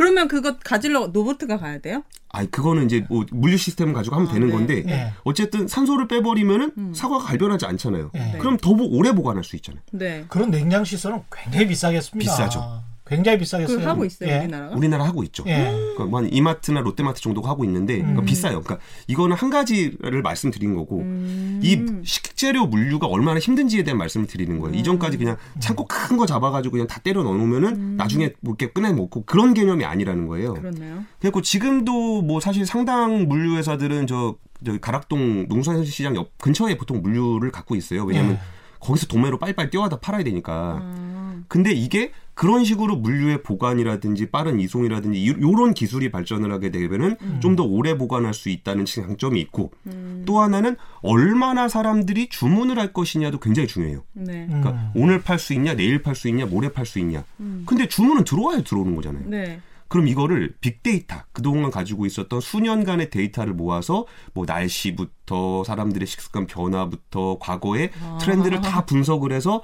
그러면 그거 가지러 로보트가 가야 돼요? 아니 그거는 이제 뭐 물류 시스템을 가지고 하면 아, 되는 네. 건데 예. 어쨌든 산소를 빼버리면은 사과가 갈변하지 않잖아요. 예. 그럼 더 오래 보관할 수 있잖아요. 네. 그런 냉장 시설은 굉장히 비싸겠습니다. 비싸죠. 굉장히 비싸겠어요. 하고 있어요, 예. 우리나라가? 우리나라 하고 있죠. 예. 그러니까 뭐한 이마트나 롯데마트 정도가 하고 있는데 그러니까 음. 비싸요. 그러니까 이거는 한 가지를 말씀드린 거고 음. 이 식재료 물류가 얼마나 힘든지에 대한 말씀을 드리는 거예요. 이전까지 그냥 창고 큰 거 잡아가지고 그냥 다 때려 넣어놓으면은 나중에 뭐 이렇게 꺼내 먹고 그런 개념이 아니라는 거예요. 그렇네요. 그리고 지금도 뭐 사실 상당 물류 회사들은 저 저기 가락동 농산시장 옆 근처에 보통 물류를 갖고 있어요. 왜냐하면 예. 거기서 도매로 빨리빨리 뛰어다 팔아야 되니까. 아, 근데 이게 그런 식으로 물류의 보관이라든지 빠른 이송이라든지 이- 요런 기술이 발전을 하게 되면은 좀더 오래 보관할 수 있다는 장점이 있고 음. 또 하나는 얼마나 사람들이 주문을 할 것이냐도 굉장히 중요해요. 네. 음. 그러니까 오늘 팔 수 있냐, 내일 팔 수 있냐, 모레 팔 수 있냐. 음. 근데 주문은 들어와야 들어오는 거잖아요. 네. 그럼 이거를 빅데이터 그동안 가지고 있었던 수년간의 데이터를 모아서 뭐 날씨부터 사람들의 식습관 변화부터 과거의 아. 트렌드를 다 분석을 해서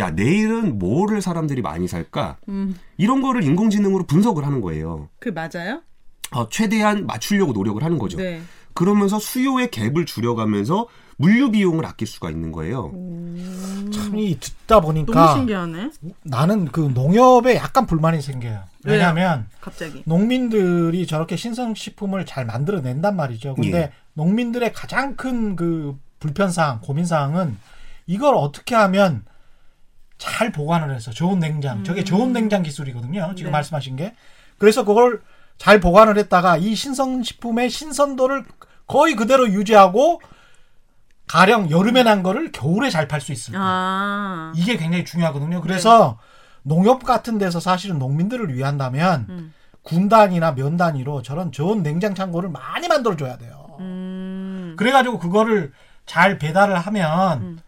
야 내일은 뭐를 사람들이 많이 살까 이런 거를 인공지능으로 분석을 하는 거예요. 그 맞아요? 어, 최대한 맞추려고 노력을 하는 거죠. 네. 그러면서 수요의 갭을 줄여가면서 물류 비용을 아낄 수가 있는 거예요. 참이 듣다 보니까 신기하네. 나는 그 농협에 약간 불만이 생겨요. 왜냐하면 갑자기. 농민들이 저렇게 신선식품을 잘 만들어낸단 말이죠. 근데 예. 농민들의 가장 큰 그 불편사항, 고민사항은 이걸 어떻게 하면 잘 보관을 해서 좋은 냉장, 저게 좋은 냉장 기술이거든요. 지금 네. 말씀하신 게. 그래서 그걸 잘 보관을 했다가 이 신선식품의 신선도를 거의 그대로 유지하고 가령 여름에 난 거를 겨울에 잘 팔 수 있을까. 아. 이게 굉장히 중요하거든요. 그래서 농협 같은 데서 사실은 농민들을 위한다면 음. 군단이나 면 단위로 저런 좋은 냉장 창고를 많이 만들어 줘야 돼요. 음. 그래가지고 그거를 잘 배달을 하면 음.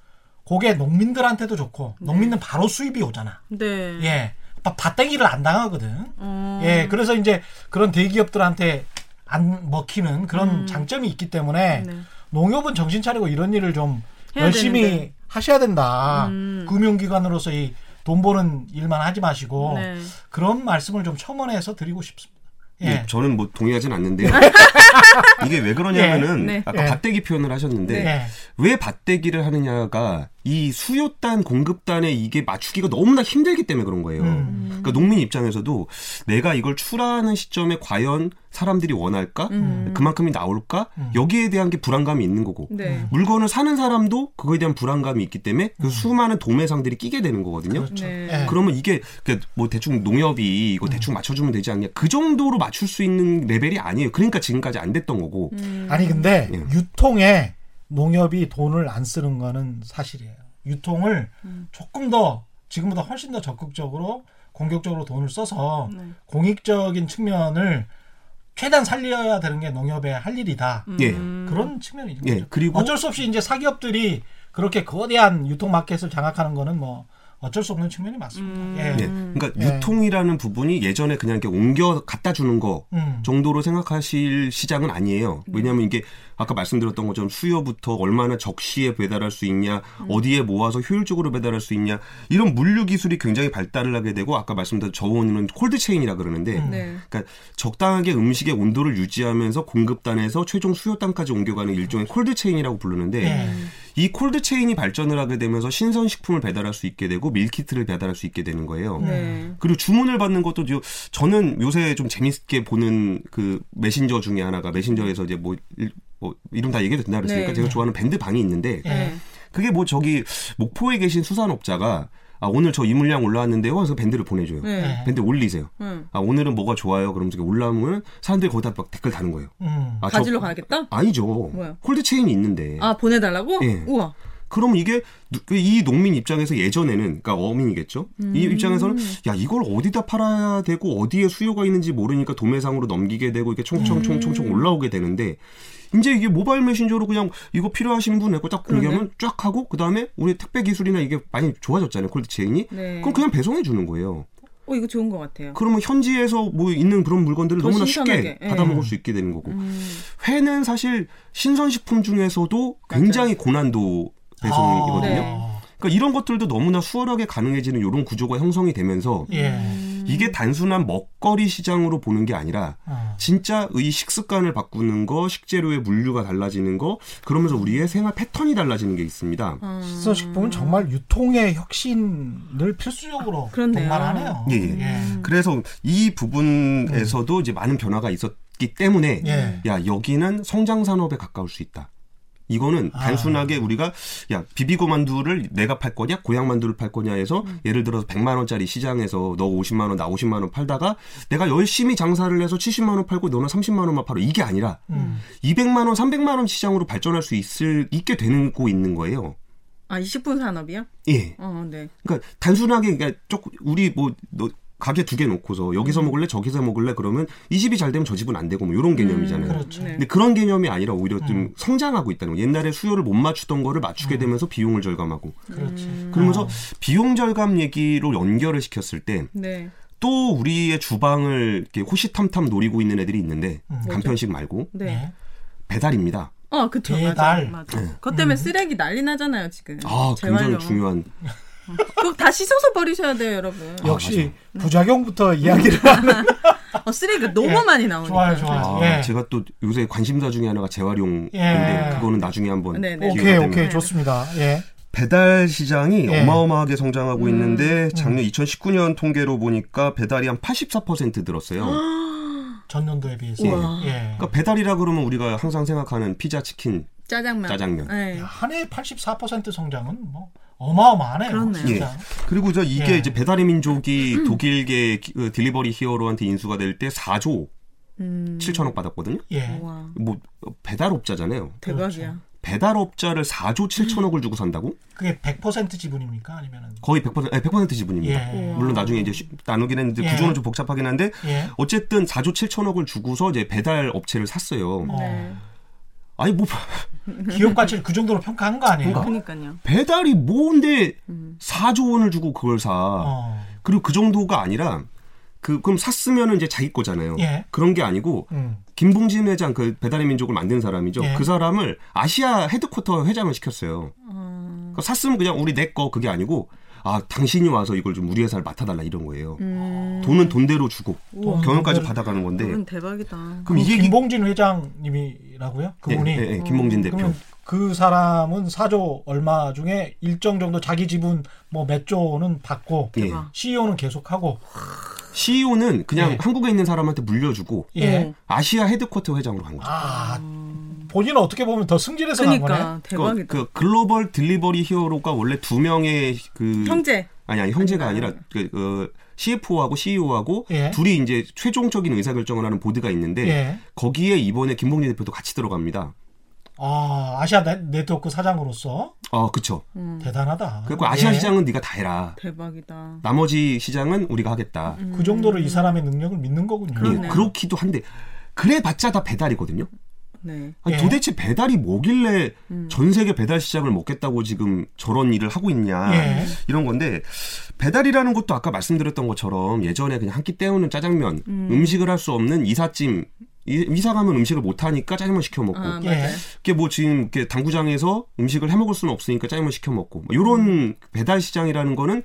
그게 농민들한테도 좋고 농민은 바로 수입이 오잖아. 네. 예. 바- 밭대기를 안 당하거든. 어. 예. 그래서 이제 그런 대기업들한테 안 먹히는 그런 음. 장점이 있기 때문에 네. 농협은 정신 차리고 이런 일을 좀 열심히 되는데. 하셔야 된다. 음. 금융기관으로서 이 돈 버는 일만 하지 마시고 네. 그런 말씀을 좀 첨언해서 드리고 싶습니다. 예. 네, 저는 뭐 동의하진 않는데요. 이게 왜 그러냐면은 네. 아까 예. 밭대기 표현을 하셨는데 예. 왜 밭대기를 하느냐가 이 수요단 공급단에 이게 맞추기가 너무나 힘들기 때문에 그런 거예요. 음. 그러니까 농민 입장에서도 내가 이걸 출하하는 시점에 과연 사람들이 원할까? 음. 그만큼이 나올까? 음. 여기에 대한 게 불안감이 있는 거고. 네. 물건을 사는 사람도 그거에 대한 불안감이 있기 때문에 그 수많은 도매상들이 끼게 되는 거거든요. 음. 그렇죠. 네. 예. 그러면 이게 그뭐 대충 농협이 이거 대충 맞춰주면 되지 않냐 그 정도로 맞출 수 있는 레벨이 아니에요. 그러니까 지금까지 안 됐던 거고. 음. 아니 근데 예. 유통에 농협이 돈을 안 쓰는 거는 사실이에요. 유통을 음. 조금 더 지금보다 훨씬 더 적극적으로 공격적으로 돈을 써서 네. 공익적인 측면을 최대한 살려야 되는 게 농협의 할 일이다. 예. 음. 그런 측면이 있는 예, 거죠. 그리고 어쩔 수 없이 이제 사기업들이 그렇게 거대한 유통 마켓을 장악하는 거는 뭐 어쩔 수 없는 측면이 맞습니다. 음. 예. 예, 그러니까 예. 유통이라는 부분이 예전에 그냥 이렇게 옮겨 갖다 주는 거 음. 정도로 생각하실 시장은 아니에요. 왜냐하면 이게 아까 말씀드렸던 것처럼 수요부터 얼마나 적시에 배달할 수 있냐, 어디에 모아서 효율적으로 배달할 수 있냐 이런 물류 기술이 굉장히 발달을 하게 되고 아까 말씀드린 저온은 콜드 체인이라 그러는데 음. 네. 그러니까 적당하게 음식의 온도를 유지하면서 공급단에서 최종 수요단까지 옮겨가는 일종의 콜드 체인이라고 부르는데 예. 이 콜드 체인이 발전을 하게 되면서 신선 식품을 배달할 수 있게 되고 밀키트를 배달할 수 있게 되는 거예요. 네. 그리고 주문을 받는 것도 요- 저는 요새 좀 재밌게 보는 그 메신저 중에 하나가 메신저에서 이제 뭐, 일- 뭐 이름 다 얘기해도 된다 그랬으니까 네. 제가 좋아하는 밴드 방이 있는데 예. 네. 그게 뭐 저기 목포에 계신 수산업자가 아 오늘 저 이 물량 올라왔는데요. 그래서 밴드를 보내줘요. 네. 밴드 올리세요. 응. 아 오늘은 뭐가 좋아요. 그러면서 올라오면 사람들이 거기다 막 댓글 다는 거예요. 음. 아, 저- 가지러 가야겠다? 아니죠. 뭐야? 콜드 체인이 있는데. 아, 보내달라고? 예. 우와. 그럼 이게 누- 그이 농민 입장에서 예전에는 그러니까 어민이겠죠. 이 입장에서는 야 이걸 어디다 팔아야 되고 어디에 수요가 있는지 모르니까 도매상으로 넘기게 되고 이게 총총총총총 올라오게 되는데 이제 이게 모바일 메신저로 그냥 이거 필요하신 분 이거 딱 공개하면 쫙 하고 그 다음에 우리 택배 기술이나 이게 많이 좋아졌잖아요 콜드 체인이. 네. 그럼 그냥 배송해 주는 거예요. 어, 이거 좋은 것 같아요. 그러면 현지에서 뭐 있는 그런 물건들을 더 너무나 신선하게, 쉽게 예. 받아 먹을 수 있게 되는 거고 음. 회는 사실 신선식품 중에서도 굉장히 고난도 배송이거든요. 네. 아, 그러니까 이런 것들도 너무나 수월하게 가능해지는 이런 구조가 형성이 되면서 예. 음. 이게 단순한 먹거리 시장으로 보는 게 아니라 어. 진짜 의 식습관을 바꾸는 거, 식재료의 물류가 달라지는 거, 그러면서 우리의 생활 패턴이 달라지는 게 있습니다. 어. 신선식품은 정말 유통의 혁신을 필수적으로 그렇네요. 동반하네요. 예, 예. 예. 그래서 이 부분에서도 이제 많은 변화가 있었기 때문에 예. 야 여기는 성장 산업에 가까울 수 있다. 이거는 아. 단순하게 우리가 야 비비고 만두를 내가 팔 거냐 고향 만두를 팔 거냐 해서 예를 들어서 100만 원짜리 시장에서 너 50만 원 나 50만 원 팔다가 내가 열심히 장사를 해서 70만 원 팔고 너는 30만 원만 팔어 이게 아니라 음. 200만 원 300만 원 시장으로 발전할 수 있을 있게 되고 있는 거예요. 아, 20분 산업이요? 예. 어, 네. 그러니까 단순하게 그러니까 조금 우리 뭐 너, 가게 두 개 놓고서 여기서 먹을래 저기서 먹을래 그러면 이 집이 잘 되면 저 집은 안 되고 뭐 이런 개념이잖아요. 그렇죠. 네. 근데 그런 개념이 아니라 오히려 좀 음. 성장하고 있다는 거. 옛날에 수요를 못 맞추던 거를 맞추게 되면서 비용을 절감하고 그렇지. 음. 그러면서 어. 비용 절감 얘기로 연결을 시켰을 때 네. 또 우리의 주방을 이렇게 호시탐탐 노리고 있는 애들이 있는데 음. 간편식 말고 네. 네. 배달입니다. 어, 그쵸. 배달. 맞아. 맞아. 그것 때문에 쓰레기 난리 나잖아요, 지금. 아 굉장히 재활용. 중요한. 그거 다 씻어서 버리셔야 돼요, 여러분. 역시 부작용부터 이야기를 하는. 어, 쓰레기가 너무 예. 많이 나오니까. 좋아요, 좋아요. 아, 예. 제가 또 요새 관심사 중에 하나가 재활용인데 예. 그거는 나중에 한번 네네. 기회가 오케이, 되면. 오케이, 좋습니다. 예. 배달 시장이 예. 어마어마하게 성장하고 음. 있는데 작년 2019년 통계로 보니까 배달이 한 84% 늘었어요. 전년도에 비해서. 우와. 예. 그러니까 배달이라 그러면 우리가 항상 생각하는 피자, 치킨, 짜장면. 짜장면. 네. 한해84% 성장은 뭐 어마어마하네요. 그렇네요. 진짜. 그리고 저 이게 예. 이제 배달의 민족이 독일계 기- 그 딜리버리 히어로한테 인수가 될 때 4조 음. 7천억 받았거든요. 예. 와, 뭐 배달업자잖아요. 대박이야. 배달업자를 4조 7천억을 주고 산다고? 그게 100% 지분입니까? 아니면은 거의 100% 아니, 100% 지분입니다. 예. 물론 나중에 이제 쉬- 나누긴 했는데 예. 구조는 좀 복잡하긴 한데 예. 어쨌든 4조 7천억을 주고서 이제 배달 업체를 샀어요. 어. 네. 아니 뭐 기업 가치를 그 정도로 평가한 거 아니에요? 그러니까요. 배달이 뭔데 음. 4조 원을 주고 그걸 사. 어. 그리고 그 정도가 아니라 그 그럼 샀으면은 이제 자기 거잖아요. 예. 그런 게 아니고 음. 김봉진 회장 그 배달의 민족을 만든 사람이죠. 예. 그 사람을 아시아 헤드쿼터 회장을 시켰어요. 어, 그러니까 샀으면 그냥 우리 내 거 그게 아니고 아 당신이 와서 이걸 좀 우리 회사를 맡아달라 이런 거예요. 음. 돈은 돈대로 주고 우와. 경영까지 받아가는 건데. 그건 대박이다. 그럼 이게 김봉진 회장님이라고요? 예, 그분이 예, 예, 김봉진 대표. 그러면 그 사람은 사조 얼마 중에 일정 정도 자기 지분 뭐 몇 조는 받고 예. CEO는 계속하고 CEO는 그냥 예. 한국에 있는 사람한테 물려주고 예. 어. 아시아 headquarter 회장으로 간 거죠. 아 본인은 어떻게 보면 더 승진해서 간 거네. 그러니까 그, 대박이다. 그 글로벌 Delivery Hero가 원래 두 명의 그 형제. 아니 아니 형제가? 아니라 그, 그 CFO하고 CEO하고 예. 둘이 이제 최종적인 의사결정을 하는 board가 있는데 예. 거기에 이번에 김봉진 대표도 같이 들어갑니다. 아 아시아 네- 네트워크 사장으로서 어, 그쵸. 음, 대단하다. 그리고 아시아 예. 시장은 네가 다 해라. 대박이다. 나머지 시장은 우리가 하겠다. 그 정도로 이 사람의 능력을 믿는 거군요. 예. 그렇기도 한데 그래봤자 다 배달이거든요. 네. 아니, 예. 도대체 배달이 뭐길래 음. 전 세계 배달 시장을 먹겠다고 지금 저런 일을 하고 있냐 예. 이런 건데 배달이라는 것도 아까 말씀드렸던 것처럼 예전에 그냥 한 끼 때우는 짜장면 음. 음. 식을 할 수 없는 이삿짐 이- 이사 가면 음식을 못 하니까 짜장면 시켜 먹고 아, 예. 이게 뭐 지금 이렇게 당구장에서 음식을 해 먹을 수는 없으니까 짜장면 시켜 먹고 뭐 이런 배달 시장이라는 거는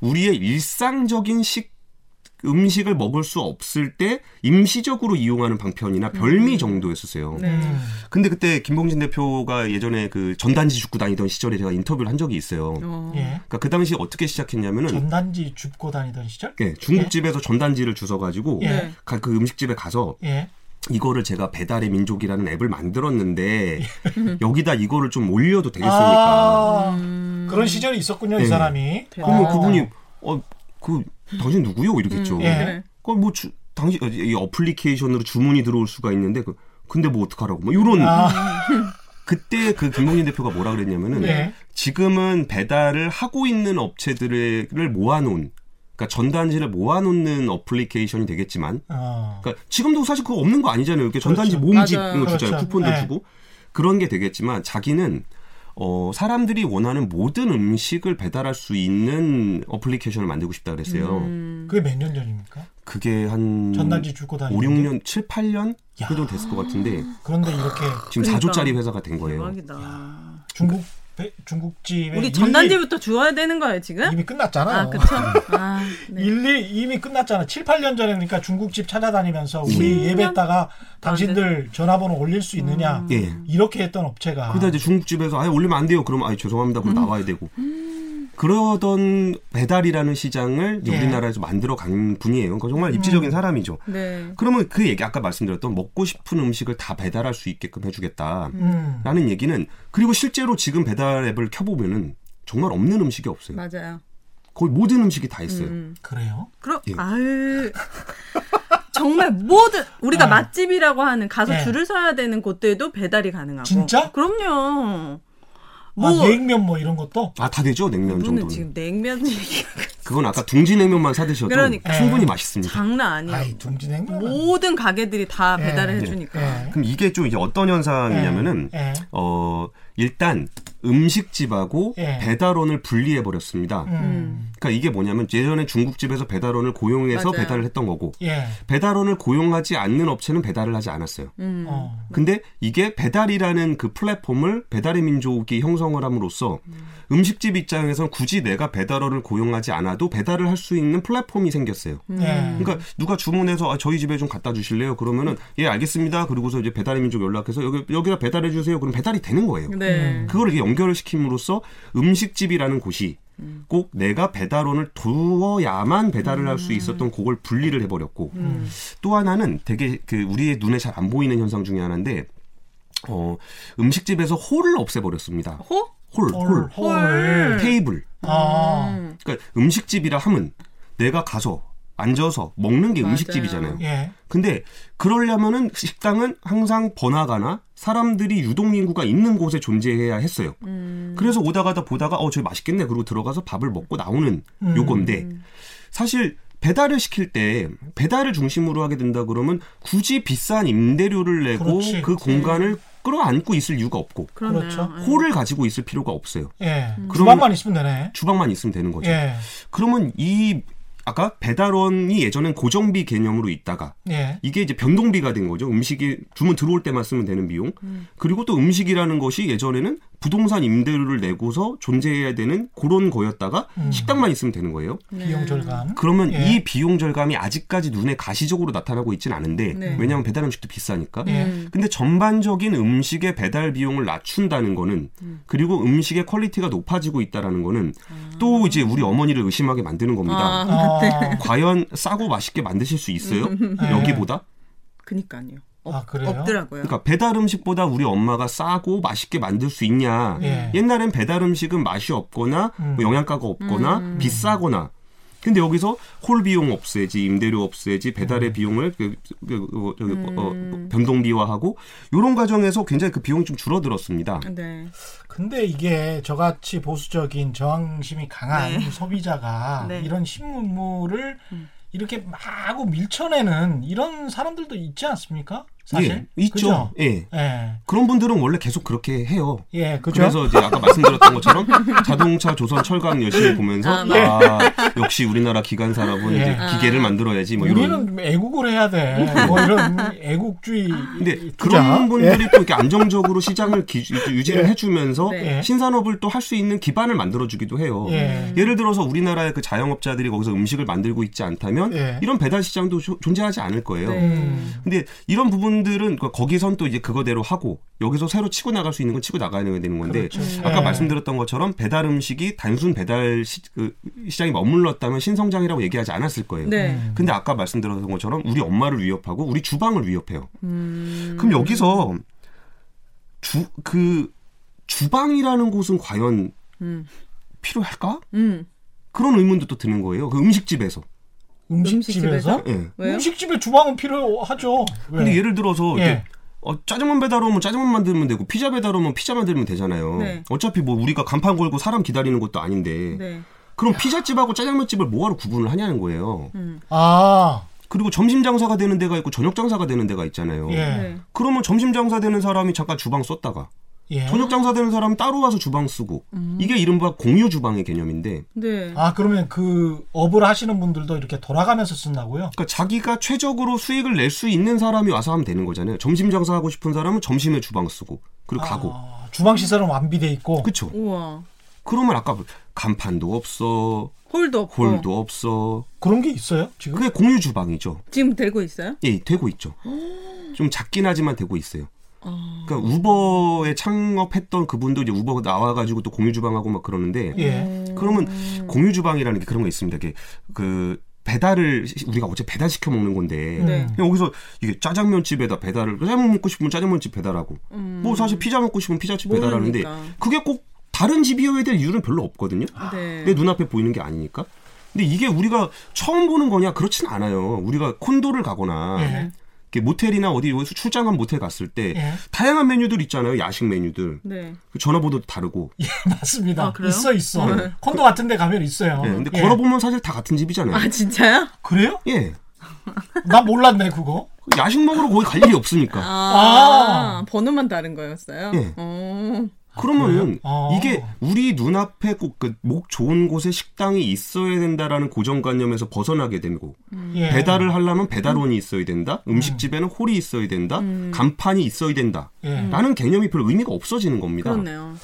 우리의 일상적인 식 음식을 먹을 수 없을 때 임시적으로 이용하는 방편이나 별미 정도였었어요. 네. 음. 근데 그때 김봉진 대표가 예전에 그 전단지 줍고 다니던 시절에 제가 인터뷰를 한 적이 있어요. 어. 예. 그러니까 그 당시 어떻게 시작했냐면은 전단지 줍고 다니던 시절. 예, 중국집에서 전단지를 주워 가지고 예. 네. 가- 그 음식집에 가서 예. 이거를 제가 배달의 민족이라는 앱을 만들었는데 여기다 이거를 좀 올려도 되겠습니까? 아, 음. 그런 시절이 있었군요, 이 예. 사람이. 그러면 아. 그분이 어 그 당신 누구요? 이러겠죠. 음, 예. 그래. 그뭐 당신 어, 이 어플리케이션으로 주문이 들어올 수가 있는데 그 근데 뭐 어떡하라고 뭐 이런 아, 그때 그 김봉진 대표가 뭐라 그랬냐면은 예. 지금은 배달을 하고 있는 업체들을 모아놓은 그러니까 전단지를 모아놓는 어플리케이션이 되겠지만 어. 그러니까 지금도 사실 그거 없는 거 아니잖아요. 이렇게 전단지 그렇죠. 모음집. 이런 거 주잖아요. 그렇죠. 쿠폰도 네. 주고 그런 게 되겠지만 자기는 어 사람들이 원하는 모든 음식을 배달할 수 있는 어플리케이션을 만들고 싶다 그랬어요. 음. 그게 몇 년 전입니까? 그게 한 전단지 5, 다니는. 6년, 7, 8년 야. 그 정도 됐을 것 같은데 그런데 이렇게 지금 그러니까. 4조짜리 회사가 된 거예요. 아, 대박이다. 중국 배- 중국집에 우리 전단지부터 주어야 되는 거예요 지금? 이미 끝났잖아요. 아 그쵸? 아 네. 일리 이미 끝났잖아. 7, 8년 전에 그러니까 중국집 찾아다니면서 우리 음. 예배했다가 당신들 전화번호 올릴 수 있느냐 예. 이렇게 했던 업체가 그러다 이제 중국집에서 아예 올리면 안 돼요. 그러면 아 죄송합니다. 그럼 나와야 되고. 그러던 배달이라는 시장을 예. 우리나라에서 만들어 간 분이에요. 그러니까 정말 입지적인 사람이죠. 네. 그러면 그 얘기 아까 말씀드렸던 먹고 싶은 음식을 다 배달할 수 있게끔 해주겠다. 음. 라는 얘기는 그리고 실제로 지금 배달 앱을 켜보면은 정말 없는 음식이 없어요. 맞아요. 거의 모든 음식이 다 있어요. 음. 그래요? 그럼 예. 아유 정말 모든 우리가 아. 맛집이라고 하는 가서 네. 줄을 서야 되는 곳들도 배달이 가능하고. 진짜? 그럼요. 뭐 아, 냉면 뭐 이런 것도 아, 다 되죠? 냉면 정도는. 지금 냉면 그건 아까 둥지냉면만 사 드셔도 그러니까. 충분히 예. 맛있습니다. 장난 아니야. 아이 둥지냉면 모든 가게들이 다 배달을 예. 해주니까. 예. 그럼 이게 좀 이제 어떤 현상이냐면은 예. 어 일단 음식집하고 예. 배달원을 분리해 버렸습니다. 음. 그러니까 이게 뭐냐면 예전에 중국집에서 배달원을 고용해서 맞아요. 배달을 했던 거고 예. 배달원을 고용하지 않는 업체는 배달을 하지 않았어요. 음. 어. 근데 이게 배달이라는 그 플랫폼을 배달의 민족이 형성을 함으로써 음 식집 입장에선 굳이 내가 배달원을 고용하지 않아도 배달을 할 수 있는 플랫폼이 생겼어요. 음. 예. 그러니까 누가 주문해서 아, 저희 집에 좀 갖다 주실래요? 그러면은 예 알겠습니다. 그리고서 이제 배달의 민족 연락해서 여기 여기다 배달해 주세요. 그럼 배달이 되는 거예요. 네. 그걸 이렇게 연 결을 시킴으로써 음식집이라는 곳이 꼭 내가 배달원을 두어야만 배달을 할수 있었던 그걸 분리를 해버렸고 음. 또 하나는 되게 그 우리의 눈에 잘 안 보이는 현상 중에 하나인데 어 음식집에서 홀을 없애버렸습니다. 호? 홀, 홀, 홀. 테이블. 아. 그러니까 음식집이라 하면 내가 가서 앉아서 먹는 게 맞아요. 음식집이잖아요. 예. 근데 그러려면은 식당은 항상 번화가나 사람들이 유동 인구가 있는 곳에 존재해야 했어요. 그래서 오다 가다 보다가 어 저기 맛있겠네 그리고 들어가서 밥을 먹고 나오는 음. 요건데 사실 배달을 시킬 때 배달을 중심으로 하게 된다 그러면 굳이 비싼 임대료를 내고 그렇지. 그 공간을 끌어안고 있을 이유가 없고. 그렇죠. 예. 홀을 가지고 있을 필요가 없어요. 예. 그러면- 주방만 있으면 되네. 주방만 있으면 되는 거죠. 예. 그러면 이 아까 배달원이 예전엔 고정비 개념으로 있다가 예. 이게 이제 변동비가 된 거죠. 음식이 주문 들어올 때만 쓰면 되는 비용. 그리고 또 음식이라는 것이 예전에는 부동산 임대료를 내고서 존재해야 되는 그런 거였다가 음. 식당만 있으면 되는 거예요. 비용 절감. 그러면 예. 이 비용 절감이 아직까지 눈에 가시적으로 나타나고 있지는 않은데 네. 왜냐하면 배달 음식도 비싸니까. 예. 근데 전반적인 음식의 배달 비용을 낮춘다는 거는 그리고 음식의 quality가 높아지고 있다라는 거는 또 이제 우리 어머니를 의심하게 만드는 겁니다. 아, 아. 과연 싸고 맛있게 만드실 수 있어요? 네. 여기보다? 그니까요. 없, 아, 그래요? 없더라고요. 그러니까 배달 음식보다 우리 엄마가 싸고 맛있게 만들 수 있냐? 예. 옛날엔 배달 음식은 맛이 없거나 음. 뭐 영양가가 없거나 비싸거나. 근데 여기서 홀 비용 없애지, 임대료 없애지, 음. 배달의 비용을 그, 그, 그, 저기, 어, 변동비화하고 이런 과정에서 굉장히 그 비용이 좀 줄어들었습니다. 네. 근데 이게 저같이 보수적인 저항심이 강한 네. 소비자가 네. 이런 신문물을 음. 이렇게 마구 밀쳐내는 이런 사람들도 있지 않습니까? 사실 예, 있죠. 그죠? 예. 예, 그런 분들은 원래 계속 그렇게 해요. 예, 그죠? 그래서 이제 아까 말씀드렸던 것처럼 자동차 조선 철강 열심히 보면서 아, 아, 역시 우리나라 기관산업은 예. 이제 기계를 만들어야지 뭐 이런 우리는 애국을 해야 돼. 뭐 이런 애국주의. 근데 투자. 그런 분들이 또 이렇게 안정적으로 시장을 기, 유지를 예. 해주면서 네. 예. 신산업을 또 할 수 있는 기반을 만들어주기도 해요. 예. 예를 들어서 우리나라의 그 자영업자들이 거기서 음식을 만들고 있지 않다면 예. 이런 배달 시장도 조- 존재하지 않을 거예요. 네. 음. 근데 이런 부분 들은 그 거기선 또 이제 그거대로 하고 여기서 새로 치고 나갈 수 있는 건 치고 나가야 되는 건데 그렇죠. 아까 예. 말씀드렸던 것처럼 배달 음식이 단순 배달 시, 그 시장이 머물렀다면 신성장이라고 얘기하지 않았을 거예요. 네. 음. 근데 아까 말씀드렸던 것처럼 우리 엄마를 위협하고 우리 주방을 위협해요. 음. 그럼 여기서 주 그 주방이라는 곳은 과연 음. 필요할까? 음. 그런 의문도 또 드는 거예요. 그 음식집에서. 음식집에서? 예. 왜요? 음식집에 주방은 필요하죠. 왜? 근데 예를 들어서 예. 어, 짜장면 배달 오면 짜장면 만들면 되고 피자 배달 오면 피자 만들면 되잖아요. 네. 어차피 뭐 우리가 간판 걸고 사람 기다리는 것도 아닌데 네. 그럼 피자집하고 짜장면집을 뭐하러 구분을 하냐는 거예요. 음. 아, 그리고 점심 장사가 되는 데가 있고 저녁 장사가 되는 데가 있잖아요. 예. 네. 그러면 점심 장사 되는 사람이 잠깐 주방 썼다가 예. 저녁 장사 되는 사람은 따로 와서 주방 쓰고 이게 이른바 공유 주방의 개념인데 네. 아, 그러면 그 업을 하시는 분들도 이렇게 돌아가면서 쓴다고요? 그러니까 자기가 최적으로 수익을 낼 수 있는 사람이 와서 하면 되는 거잖아요. 점심 장사하고 싶은 사람은 점심에 주방 쓰고 그리고 가고 아, 주방 시설은 완비돼 있고. 그렇죠. 우와. 그러면 아까 간판도 없어 홀도 없고. 홀도 없어 그런 게 있어요, 지금? 그게 공유 주방이죠. 지금 되고 있어요? 예 되고 있죠. 좀 작긴 하지만 되고 있어요. 아. 그러니까 우버에 창업했던 그분도 이제 우버 나와가지고 또 공유 주방하고 막 그러는데 예. 그러면 공유 주방이라는 게 그런 거 있습니다. 이게 그 배달을 시- 우리가 어제 배달 시켜 먹는 건데 네. 그냥 여기서 이게 짜장면 집에다 배달을 짜장면 먹고 싶으면 짜장면 집 배달하고 음. 뭐 사실 피자 먹고 싶으면 피자집 배달하는데 모르니까. 그게 꼭 다른 집이어야 될 이유는 별로 없거든요. 네. 내 눈앞에 보이는 게 아니니까. 근데 이게 우리가 처음 보는 거냐 그렇진 않아요. 우리가 콘도를 가거나 예. 모텔이나 어디 여기서 출장한 모텔 갔을 때 예. 다양한 메뉴들 있잖아요. 야식 메뉴들. 네. 그 전화번호도 다르고. 예, 맞습니다. 아, 그래요? 있어, 있어. 네. 콘도 같은 데 가면 있어요. 예, 근데 예. 걸어보면 사실 다 같은 집이잖아요. 아 진짜요? 그래요? 예. 나 몰랐네, 그거. 야식 먹으러 거기 갈 일이 없으니까. 아, 번호만 다른 거였어요? 예. 어. 그러면은 어. 이게 우리 눈앞에 꼭 그 목 좋은 곳에 식당이 있어야 된다라는 고정관념에서 벗어나게 되고 예. 배달을 하려면 배달원이 있어야 된다. 음식집에는 홀이 있어야 된다. 간판이 있어야 된다. 예. 라는 개념이 별 의미가 없어지는 겁니다. 그렇네요.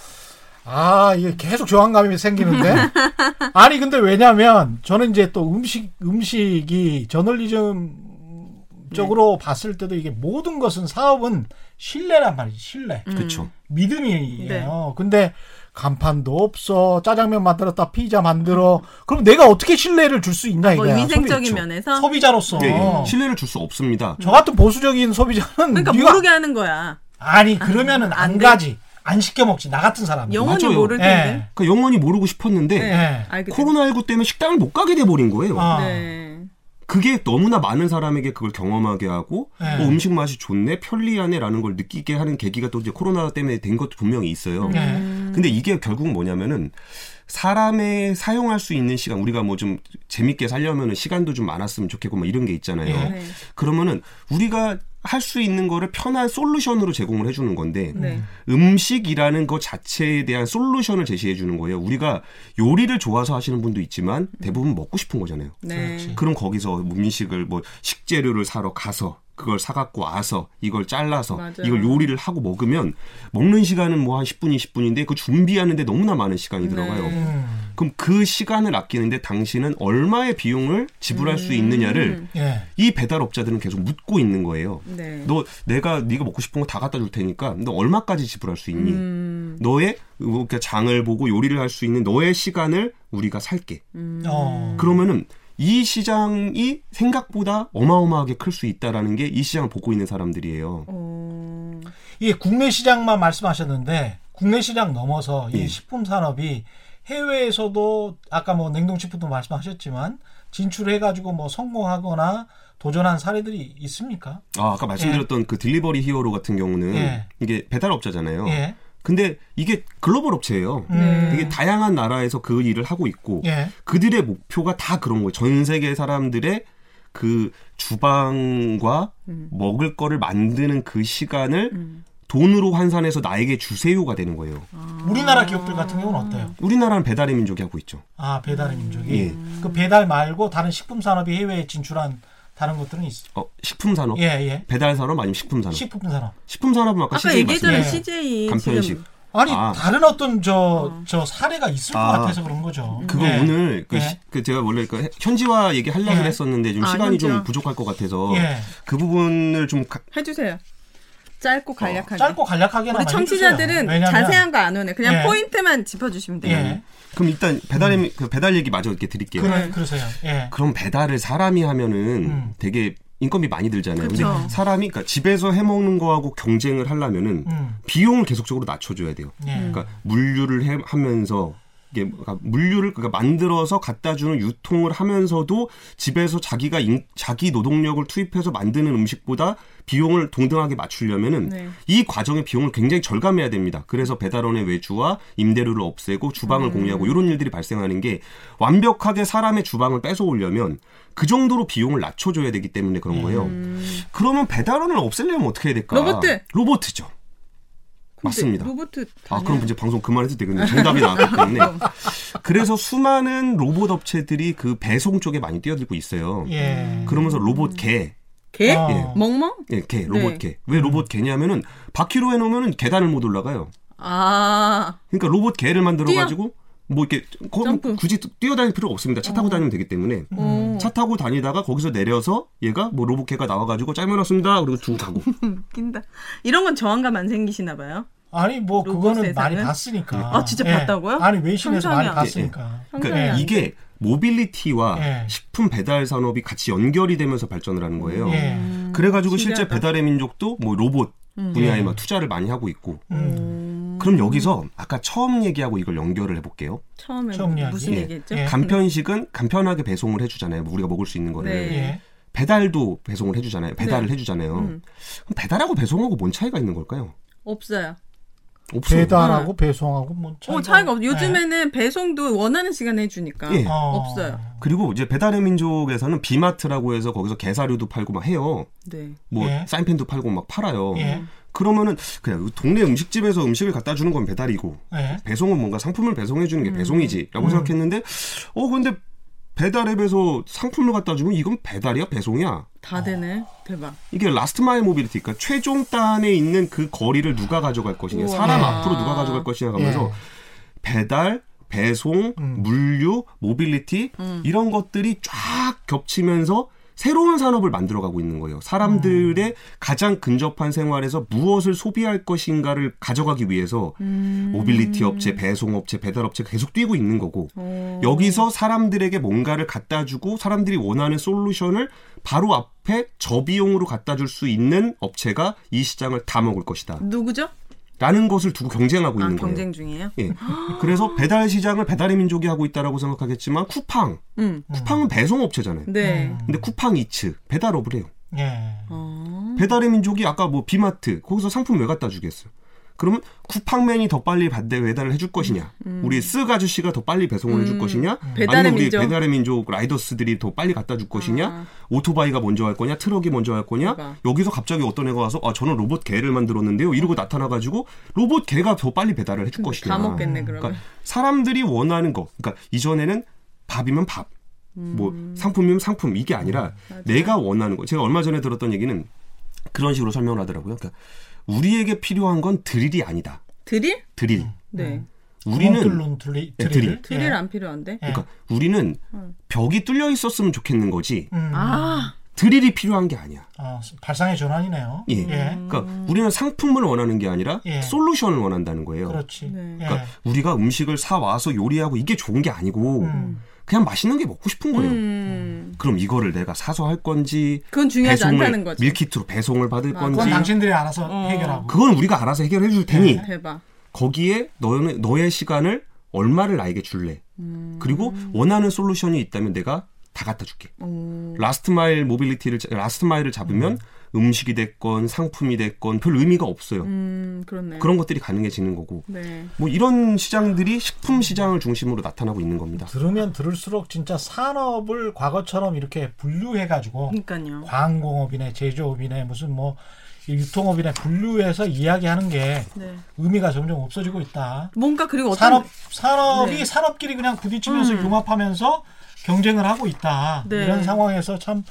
아, 이게 계속 저항감이 생기는데. 아니, 근데 왜냐면, 저는 이제 또 음식, 음식이 저널리즘 쪽으로 봤을 때도 이게 모든 것은 사업은 신뢰란 말이지, 신뢰. 그렇죠. 믿음이에요. 근데 간판도 없어. 짜장면 만들었다, 피자 만들어. 그럼 내가 어떻게 신뢰를 줄 수 있냐, 뭐 이거야. 위생적인 소비- 면에서 소비, 자로서 예, 예. 신뢰를 줄 수 없습니다. 저 같은 보수적인 소비자는 그러니까 네가- 모르게 하는 거야. 아니 그러면은 안안 돼. 가지 안 시켜 먹지 나 같은 사람은 영원히 맞아요. 모를 예. 텐데. 그러니까 영원히 모르고 싶었는데 예. 된- 코로나19 때문에 식당을 못 가게 돼 버린 거예요. 아. 네. 그게 너무나 많은 사람에게 그걸 경험하게 하고 네. 어, 음식 맛이 좋네, 편리하네라는 걸 느끼게 하는 계기가 또 이제 코로나 때문에 된 것도 분명히 있어요. 예. 근데 이게 결국 뭐냐면은 사람의 사용할 수 있는 시간 우리가 뭐 좀 재밌게 살려면은 시간도 좀 많았으면 좋겠고 뭐 이런 게 있잖아요. 예. 네. 그러면은 우리가 할 수 있는 거를 편한 솔루션으로 제공을 해주는 건데 네. 음식이라는 것 자체에 대한 솔루션을 제시해 주는 거예요. 우리가 요리를 좋아서 하시는 분도 있지만 대부분 먹고 싶은 거잖아요. 네. 그럼 거기서 뭐 민식을 뭐 식재료를 사러 가서 그걸 사갖고 와서 이걸 잘라서 맞아요. 이걸 요리를 하고 먹으면 먹는 시간은 뭐 한 10분, 20분인데 그 준비하는데 너무나 많은 시간이 네. 들어가요. 음. 그럼 그 시간을 아끼는데 당신은 얼마의 비용을 지불할 수 있느냐를 예. 이 배달업자들은 계속 묻고 있는 거예요. 네. 너 내가 네가 먹고 싶은 거 다 갖다 줄 테니까 너 얼마까지 지불할 수 있니? 음. 너의 그러니까 장을 보고 요리를 할 수 있는 너의 시간을 우리가 살게. 음. 어. 그러면은 이 시장이 생각보다 어마어마하게 클 수 있다라는 게 이 시장을 보고 있는 사람들이에요. 어. 이게 국내 시장만 말씀하셨는데 국내 시장 넘어서 이 예. 식품 산업이 해외에서도 아까 뭐 냉동식품도 말씀하셨지만 진출해 가지고 뭐 성공하거나 도전한 사례들이 있습니까? 아, 아까 말씀드렸던 그 딜리버리 히어로 같은 경우는 예. 이게 배달업자잖아요. 예. 근데 이게 글로벌 업체예요. 음. 되게 다양한 나라에서 그 일을 하고 있고 예. 그들의 목표가 다 그런 거예요. 전 세계 사람들의 그 주방과 먹을 거를 만드는 그 시간을 음. 돈으로 환산해서 나에게 주세요가 되는 거예요. 우리나라 기업들 같은 경우는 어때요? 우리나라는 배달의 민족이 하고 있죠. 아 배달의 민족이 예. 그 배달 말고 다른 식품 산업이 해외에 진출한 다른 것들은 있어. 어, 식품 산업, 예, 예. 배달 산업 아니면 식품 산업. 식품 산업. 식품 산업은 아까, 아까 CJ 얘기했잖아요. 예. CJ 간편식. 지금 아니 아. 다른 어떤 저저 사례가 있을 것 아. 같아서 그런 거죠. 그거 예. 오늘 그, 예. 시- 그 제가 원래 그 현지화 얘기 하려고 예. 했었는데 좀 아, 시간이 좀 현지화. 부족할 것 같아서 예. 그 부분을 좀 가- 해주세요. 짧고 간략하게. 짧고 간략하게 우리 청취자들은 자세한 거 안 오네. 그냥 예. 포인트만 짚어주시면 돼요. 예. 그럼 일단 배달의 미- 그 배달 얘기 마저 이렇게 드릴게요. 그래 그러세요. 예. 그럼 배달을 사람이 하면은 음. 되게 인건비 많이 들잖아요. 그쵸. 근데 사람이 그러니까 집에서 해 먹는 거하고 경쟁을 하려면은 음. 비용을 계속적으로 낮춰줘야 돼요. 예. 그러니까 물류를 해- 하면서 이게 그러니까 물류를 그러니까 만들어서 갖다 주는 유통을 하면서도 집에서 자기가 인- 자기 노동력을 투입해서 만드는 음식보다 비용을 동등하게 맞추려면은 네. 이 과정의 비용을 굉장히 절감해야 됩니다. 그래서 배달원의 외주와 임대료를 없애고 주방을 음. 공유하고 이런 일들이 발생하는 게 완벽하게 사람의 주방을 뺏어오려면 그 정도로 비용을 낮춰줘야 되기 때문에 그런 거예요. 그러면 배달원을 없애려면 어떻게 해야 될까? 음. 로봇! 로봇이죠. 맞습니다. 로봇 아, 그럼 이제 방송 그만해도 되겠네. 정답이 나왔기 때문에. 그래서 수많은 로봇 업체들이 그 배송 쪽에 많이 뛰어들고 있어요. 예. 그러면서 로봇 개, 개? 어. 예. 멍멍? 예, 개, 로봇 네. 개. 왜 로봇 개냐면은 바퀴로 해놓으면은 계단을 못 올라가요. 아, 그러니까 로봇 개를 만들어가지고 뭐 이렇게 거- 점프. 굳이 뛰어다닐 필요가 없습니다. 차 타고 다니면 되기 때문에 오. 차 타고 다니다가 거기서 내려서 얘가 뭐 로봇 개가 나와가지고 짧은 왔습니다. 그리고 쭉 가고. 웃긴다. 이런 건 저항감 안 생기시나 봐요. 아니 뭐 그거는 세상은? 많이 봤으니까. 아, 진짜 봤다고요? 아니 외신에서 많이 안 봤으니까. 그러니까 예. 안 이게 모빌리티와 예. 식품 배달 산업이 같이 연결이 되면서 발전을 하는 거예요. 예. 그래가지고 실제 신기하다. 배달의 민족도 뭐 로봇 분야에 예. 막 투자를 많이 하고 있고. 음. 그럼 여기서 아까 처음 얘기하고 이걸 연결을 해볼게요. 처음에 처음 이야기. 무슨 예. 얘기했죠? 예. 간편식은 간편하게 배송을 해주잖아요. 우리가 먹을 수 있는 거를. 네. 예. 배달도 배송을 해주잖아요. 배달을 네. 해주잖아요. 음. 그럼 배달하고 배송하고 뭔 차이가 있는 걸까요? 없어요. 없어요. 배달하고 배송하고 뭐 차이가, 어, 차이가 없. 네. 요즘에는 배송도 원하는 시간에 해주니까 예. 어. 없어요. 그리고 이제 배달의 민족에서는 비마트라고 해서 거기서 게사류도 팔고 막 해요. 네. 뭐 예. 사인펜도 팔고 막 팔아요. 예. 그러면은 그냥 동네 음식집에서 음식을 갖다 주는 건 배달이고 예. 배송은 뭔가 상품을 배송해 주는 게 음. 배송이지라고 음. 생각했는데 어 근데 배달앱에서 상품을 갖다 주면 이건 배달이야 배송이야 다 되네. 대박. 이게 last mile mobility 그러니까 최종 단에 있는 그 거리를 누가 가져갈 것이냐 우와. 사람 예. 앞으로 누가 가져갈 것이냐 하면서 예. 배달 배송 음. 물류 모빌리티 음. 이런 것들이 쫙 겹치면서 새로운 산업을 만들어가고 있는 거예요. 사람들의 음. 가장 근접한 생활에서 무엇을 소비할 것인가를 가져가기 위해서 음. 모빌리티 업체, 배송 업체, 배달 업체가 계속 뛰고 있는 거고 어. 여기서 사람들에게 뭔가를 갖다 주고 사람들이 원하는 솔루션을 바로 앞에 저비용으로 갖다 줄 수 있는 업체가 이 시장을 다 먹을 것이다. 누구죠? 라는 것을 두고 경쟁하고 아 있는 거예요. 경쟁 중이에요. 예. 그래서 배달 시장을 배달의 민족이 하고 있다라고 생각하겠지만 쿠팡, 음. 쿠팡은 배송 업체잖아요. 네. 음. 근데 쿠팡 이츠 배달업을 해요. 예. 어. 배달의 민족이 아까 뭐 비마트 거기서 상품 왜 갖다 주겠어? 그러면 쿠팡맨이 더 빨리 반대 배달을 해줄 것이냐? 우리 쓱 아저씨가 더 빨리 배송을 해줄 음. 것이냐? 배달의 아니면 우리 민족. 배달의 민족 라이더스들이 더 빨리 갖다 줄 것이냐? 아. 오토바이가 먼저 할 거냐? 트럭이 먼저 할 거냐? 대박. 여기서 갑자기 어떤 애가 와서 아 저는 로봇 개를 만들었는데요. 이러고 나타나가지고 로봇 개가 더 빨리 배달을 해줄 것이냐? 다 먹겠네 그러면. 그러니까 사람들이 원하는 거. 그러니까 이전에는 밥이면 밥, 뭐 상품이면 상품 이게 아니라 음. 맞아요. 내가 원하는 거. 제가 얼마 전에 들었던 얘기는 그런 식으로 설명을 하더라고요. 그러니까 우리에게 필요한 건 드릴이 아니다. 드릴? 드릴. 네. 우리는 뚫는 드릴. 네, 드릴. 드릴 예. 안 필요한데. 예. 그러니까 우리는 음. 벽이 뚫려 있었으면 좋겠는 거지. 음. 아. 드릴이 필요한 게 아니야. 아, 발상의 전환이네요. 예. 예. 그러니까 우리는 상품을 원하는 게 아니라 예. 솔루션을 원한다는 거예요. 그렇지. 네. 예. 그러니까 우리가 음식을 사 와서 요리하고 이게 좋은 게 아니고 음. 그냥 맛있는 게 먹고 싶은 거예요. 음. 그럼 이거를 내가 사서 할 건지 그건 중요하지 않다는 배송을 거지. 밀키트로 배송을 받을 맞아. 건지 그건 당신들이 알아서 어. 해결하고. 그건 우리가 알아서 해결해 줄 테니 네. 대박. 거기에 너는 너의 시간을 얼마를 나에게 줄래? 음. 그리고 원하는 솔루션이 있다면 내가 다 갖다 줄게. 오. last mile mobility를 자- last mile을 잡으면 음식이 됐건 상품이 됐건 별 의미가 없어요. 음, 그렇네. 그런 것들이 가능해지는 거고 네. 뭐 이런 시장들이 식품 시장을 중심으로 나타나고 있는 겁니다. 들으면 들을수록 진짜 산업을 과거처럼 이렇게 분류해 가지고 그러니까요. 광공업이네, 제조업이네, 무슨 뭐 유통업이네 분류해서 이야기하는 게 네. 의미가 점점 없어지고 있다. 뭔가 그리고 어떤 산업 산업이 네. 산업끼리 그냥 부딪히면서 음. 융합하면서 경쟁을 하고 있다. 네. 이런 상황에서 참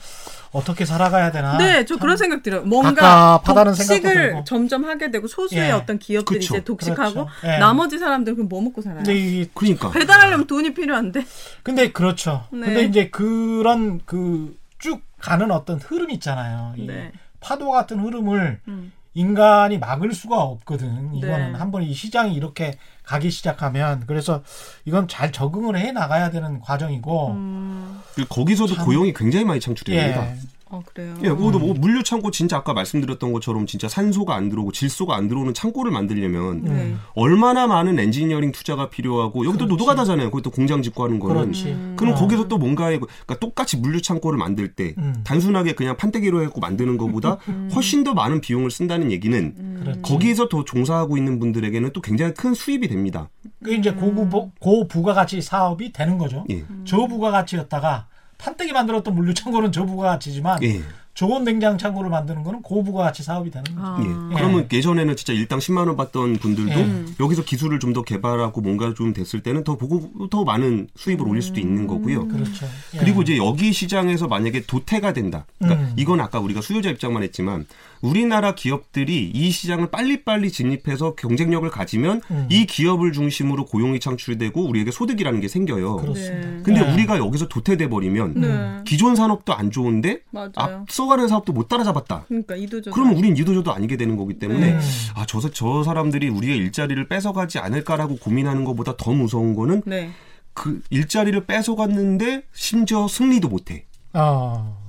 어떻게 살아가야 되나. 네, 저참 그런 생각 들어요. 뭔가 독식을 들고. 점점 하게 되고 소수의 예. 어떤 기업들이 그쵸. 이제 독식하고 그렇죠. 예. 나머지 사람들은 그럼 뭐 먹고 살아요? 이 그러니까 배달하려면 돈이 필요한데. 근데 그렇죠. 네. 근데 이제 그런 그 쭉 가는 어떤 흐름 있잖아요. 이 네. 파도 같은 흐름을 음. 인간이 막을 수가 없거든. 이거는 네. 한번 이 시장이 이렇게 가기 시작하면 그래서 이건 잘 적응을 해 나가야 되는 과정이고. 음. 거기서도 참- 고용이 굉장히 많이 창출됩니다. 예. 어, 그래요. 예, 그것도 뭐 물류 창고 진짜 아까 말씀드렸던 것처럼 진짜 산소가 안 들어오고 질소가 안 들어오는 창고를 만들려면 네. 얼마나 많은 엔지니어링 투자가 필요하고 여기도 그렇지. 노동하다잖아요. 그것도 공장 짓고 하는 거는. 그렇지. 음. 그럼 어. 거기서 또 뭔가에 그러니까 똑같이 물류 창고를 만들 때 음. 단순하게 그냥 판때기로 해갖고 만드는 것보다 훨씬 더 많은 비용을 쓴다는 얘기는 음. 거기에서 더 종사하고 있는 분들에게는 또 굉장히 큰 수입이 됩니다. 그 이제 고부 고부가가치 사업이 되는 거죠. 예. 저부가가치였다가 판때기 만들었던 물류 창고는 저부가 가치지만 예. 저온 냉장 창고를 만드는 거는 고부가 가치 사업이 되는 거죠. 아. 예. 그러면 예전에는 진짜 일당 10만 원 받던 분들도 예. 여기서 기술을 좀 더 개발하고 뭔가 좀 됐을 때는 더 보고 더 많은 수입을 올릴 수도 있는 거고요. 그렇죠. 예. 그리고 이제 여기 시장에서 만약에 도태가 된다. 그러니까 음. 이건 아까 우리가 수요자 입장만 했지만 우리나라 기업들이 이 시장을 빨리빨리 진입해서 경쟁력을 가지면 음. 이 기업을 중심으로 고용이 창출되고 우리에게 소득이라는 게 생겨요. 그렇습니다. 네. 근데 네. 우리가 여기서 도태돼 버리면 네. 기존 산업도 안 좋은데 맞아요. 앞서가는 사업도 못 따라잡았다. 그러니까 이도저. 그러면 우린 이도저도 아니게 되는 거기 때문에 음. 아, 저, 저 사람들이 우리의 일자리를 뺏어가지 않을까라고 고민하는 것보다 더 무서운 거는 네. 그 일자리를 뺏어갔는데 심지어 승리도 못해. 어.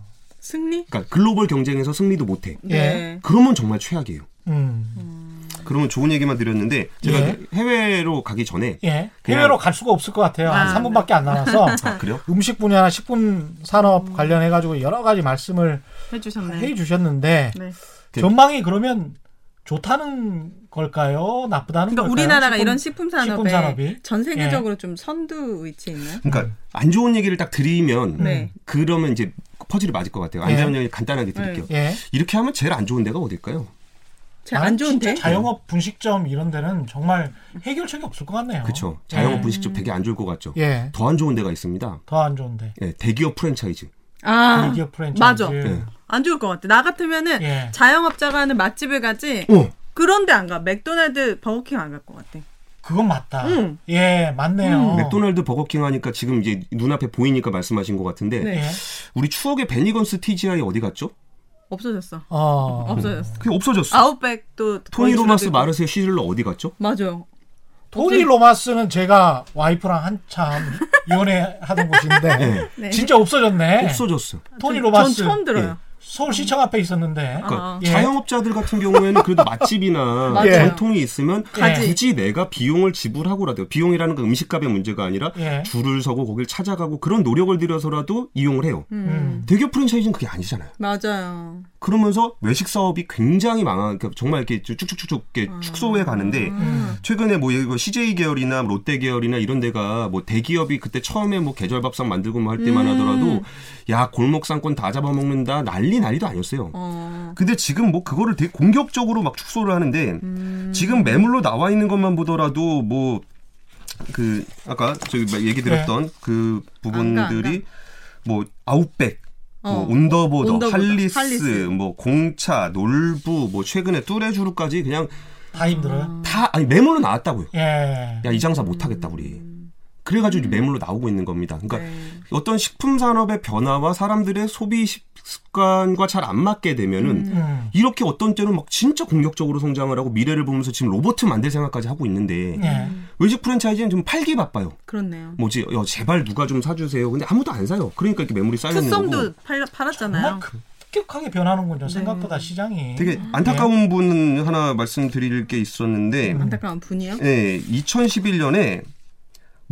승리? 그러니까 글로벌 경쟁에서 승리도 못해. 네. 그러면 정말 최악이에요. 음. 그러면 좋은 얘기만 드렸는데 제가 예. 해외로 가기 전에 예. 해외로 갈 수가 없을 것 같아요. 한 아, 3분밖에 안 남아서 아 그래요? 음식 분야나 식품 산업 관련해 가지고 여러 가지 말씀을 해주셨네. 해 주셨는데 네. 그- 전망이 그러면 좋다는 걸까요? 나쁘다는 그러니까 걸까요? 우리나라가 식품- 이런 식품 산업에 식품? 전 세계적으로 좀 선두 위치에 있나요? 그러니까 안 좋은 얘기를 딱 드리면 네. 그러면 이제 퍼즐이 맞을 것 같아요. 안 예. 좋은 얘기 간단하게 드릴게요. 예. 이렇게 하면 제일 안 좋은 데가 어딜까요? 제일 안 좋은데? 자영업 분식점 이런 데는 정말 해결책이 없을 것 같네요. 그렇죠. 자영업 예. 분식점 되게 안 좋을 것 같죠. 예. 더 안 좋은 데가 있습니다. 더 안 좋은데. 예, 대기업 프랜차이즈. 아, 대기업 프랜차이즈. 맞아. 예. 안 좋을 것 같아. 나 같으면은 예. 자영업자가 하는 맛집을 가지 어, 그런데 안 가. 맥도날드, 버거킹 안 갈 것 같아. 그건 맞다. 응. 예, 맞네요. 맥도날드 버거킹 하니까 지금 이제 눈앞에 보이니까 말씀하신 것 같은데 네. 예. 우리 추억의 베니건스 TGI 어디 갔죠? 없어졌어. 어. 없어졌어. 그게 없어졌어. 아웃백도 토니 로마스. 마르쉐 시즐러 어디 갔죠? 맞아요. 토니 로마스는 제가 와이프랑 한참 연애하던 곳인데 네. 네. 진짜 없어졌네. 없어졌어. 토니 전- 로마스. 전 처음 들어요. 서울시청 앞에 있었는데. 그러니까 아. 예. 자영업자들 같은 경우에는 그래도 맛집이나. 전통이 있으면 가지. 굳이 내가 비용을 지불하고라도 비용이라는 건 음식값의 문제가 아니라 예. 줄을 서고 거길 찾아가고 그런 노력을 들여서라도 이용을 해요. 음. 대기업 프랜차이즈는 그게 아니잖아요. 맞아요. 그러면서 외식 사업이 굉장히 망한 그러니까 정말 이렇게 쭉쭉쭉쭉 이렇게 아. 축소해 가는데 음. 최근에 뭐 이거 CJ 계열이나 롯데 계열이나 이런 데가 뭐 대기업이 그때 처음에 뭐 계절밥상 만들고 뭐 할 때만 음. 하더라도 야 골목 상권 다 잡아먹는다 난리 난리도 아니었어요. 어. 근데 지금 뭐 그거를 되게 공격적으로 막 축소를 하는데 지금 매물로 나와 있는 것만 보더라도 뭐그 아까 저기 막 얘기 드렸던 그 부분들이 안 가. 뭐 아웃백 뭐 어. 온더보더, 온더보더, 할리스, 할리스. 뭐 공차, 놀부, 뭐 최근에 뚜레주루까지 그냥 다 힘들어요. 다 아니 매물로 나왔다고요. 예. 야 이 장사 못 하겠다 우리. 그래가지고 매물로 나오고 있는 겁니다. 그러니까 네. 어떤 식품 산업의 변화와 사람들의 소비 식- 습관과 잘 안 맞게 되면은 음. 이렇게 어떤 때는 막 진짜 공격적으로 성장을 하고 미래를 보면서 지금 로봇 만들 생각까지 하고 있는데 예. 외식 프랜차이즈는 좀 팔기 바빠요. 그렇네요. 뭐지? 야, 제발 누가 좀 사주세요. 근데 아무도 안 사요. 그러니까 이렇게 매물이 쌓여 있는 거고. 팔, 팔았잖아요. 급격하게 변하는군요. 생각보다 시장이. 되게 안타까운 분 하나 말씀드릴 게 있었는데, 안타까운 분이요. 예, 2011년에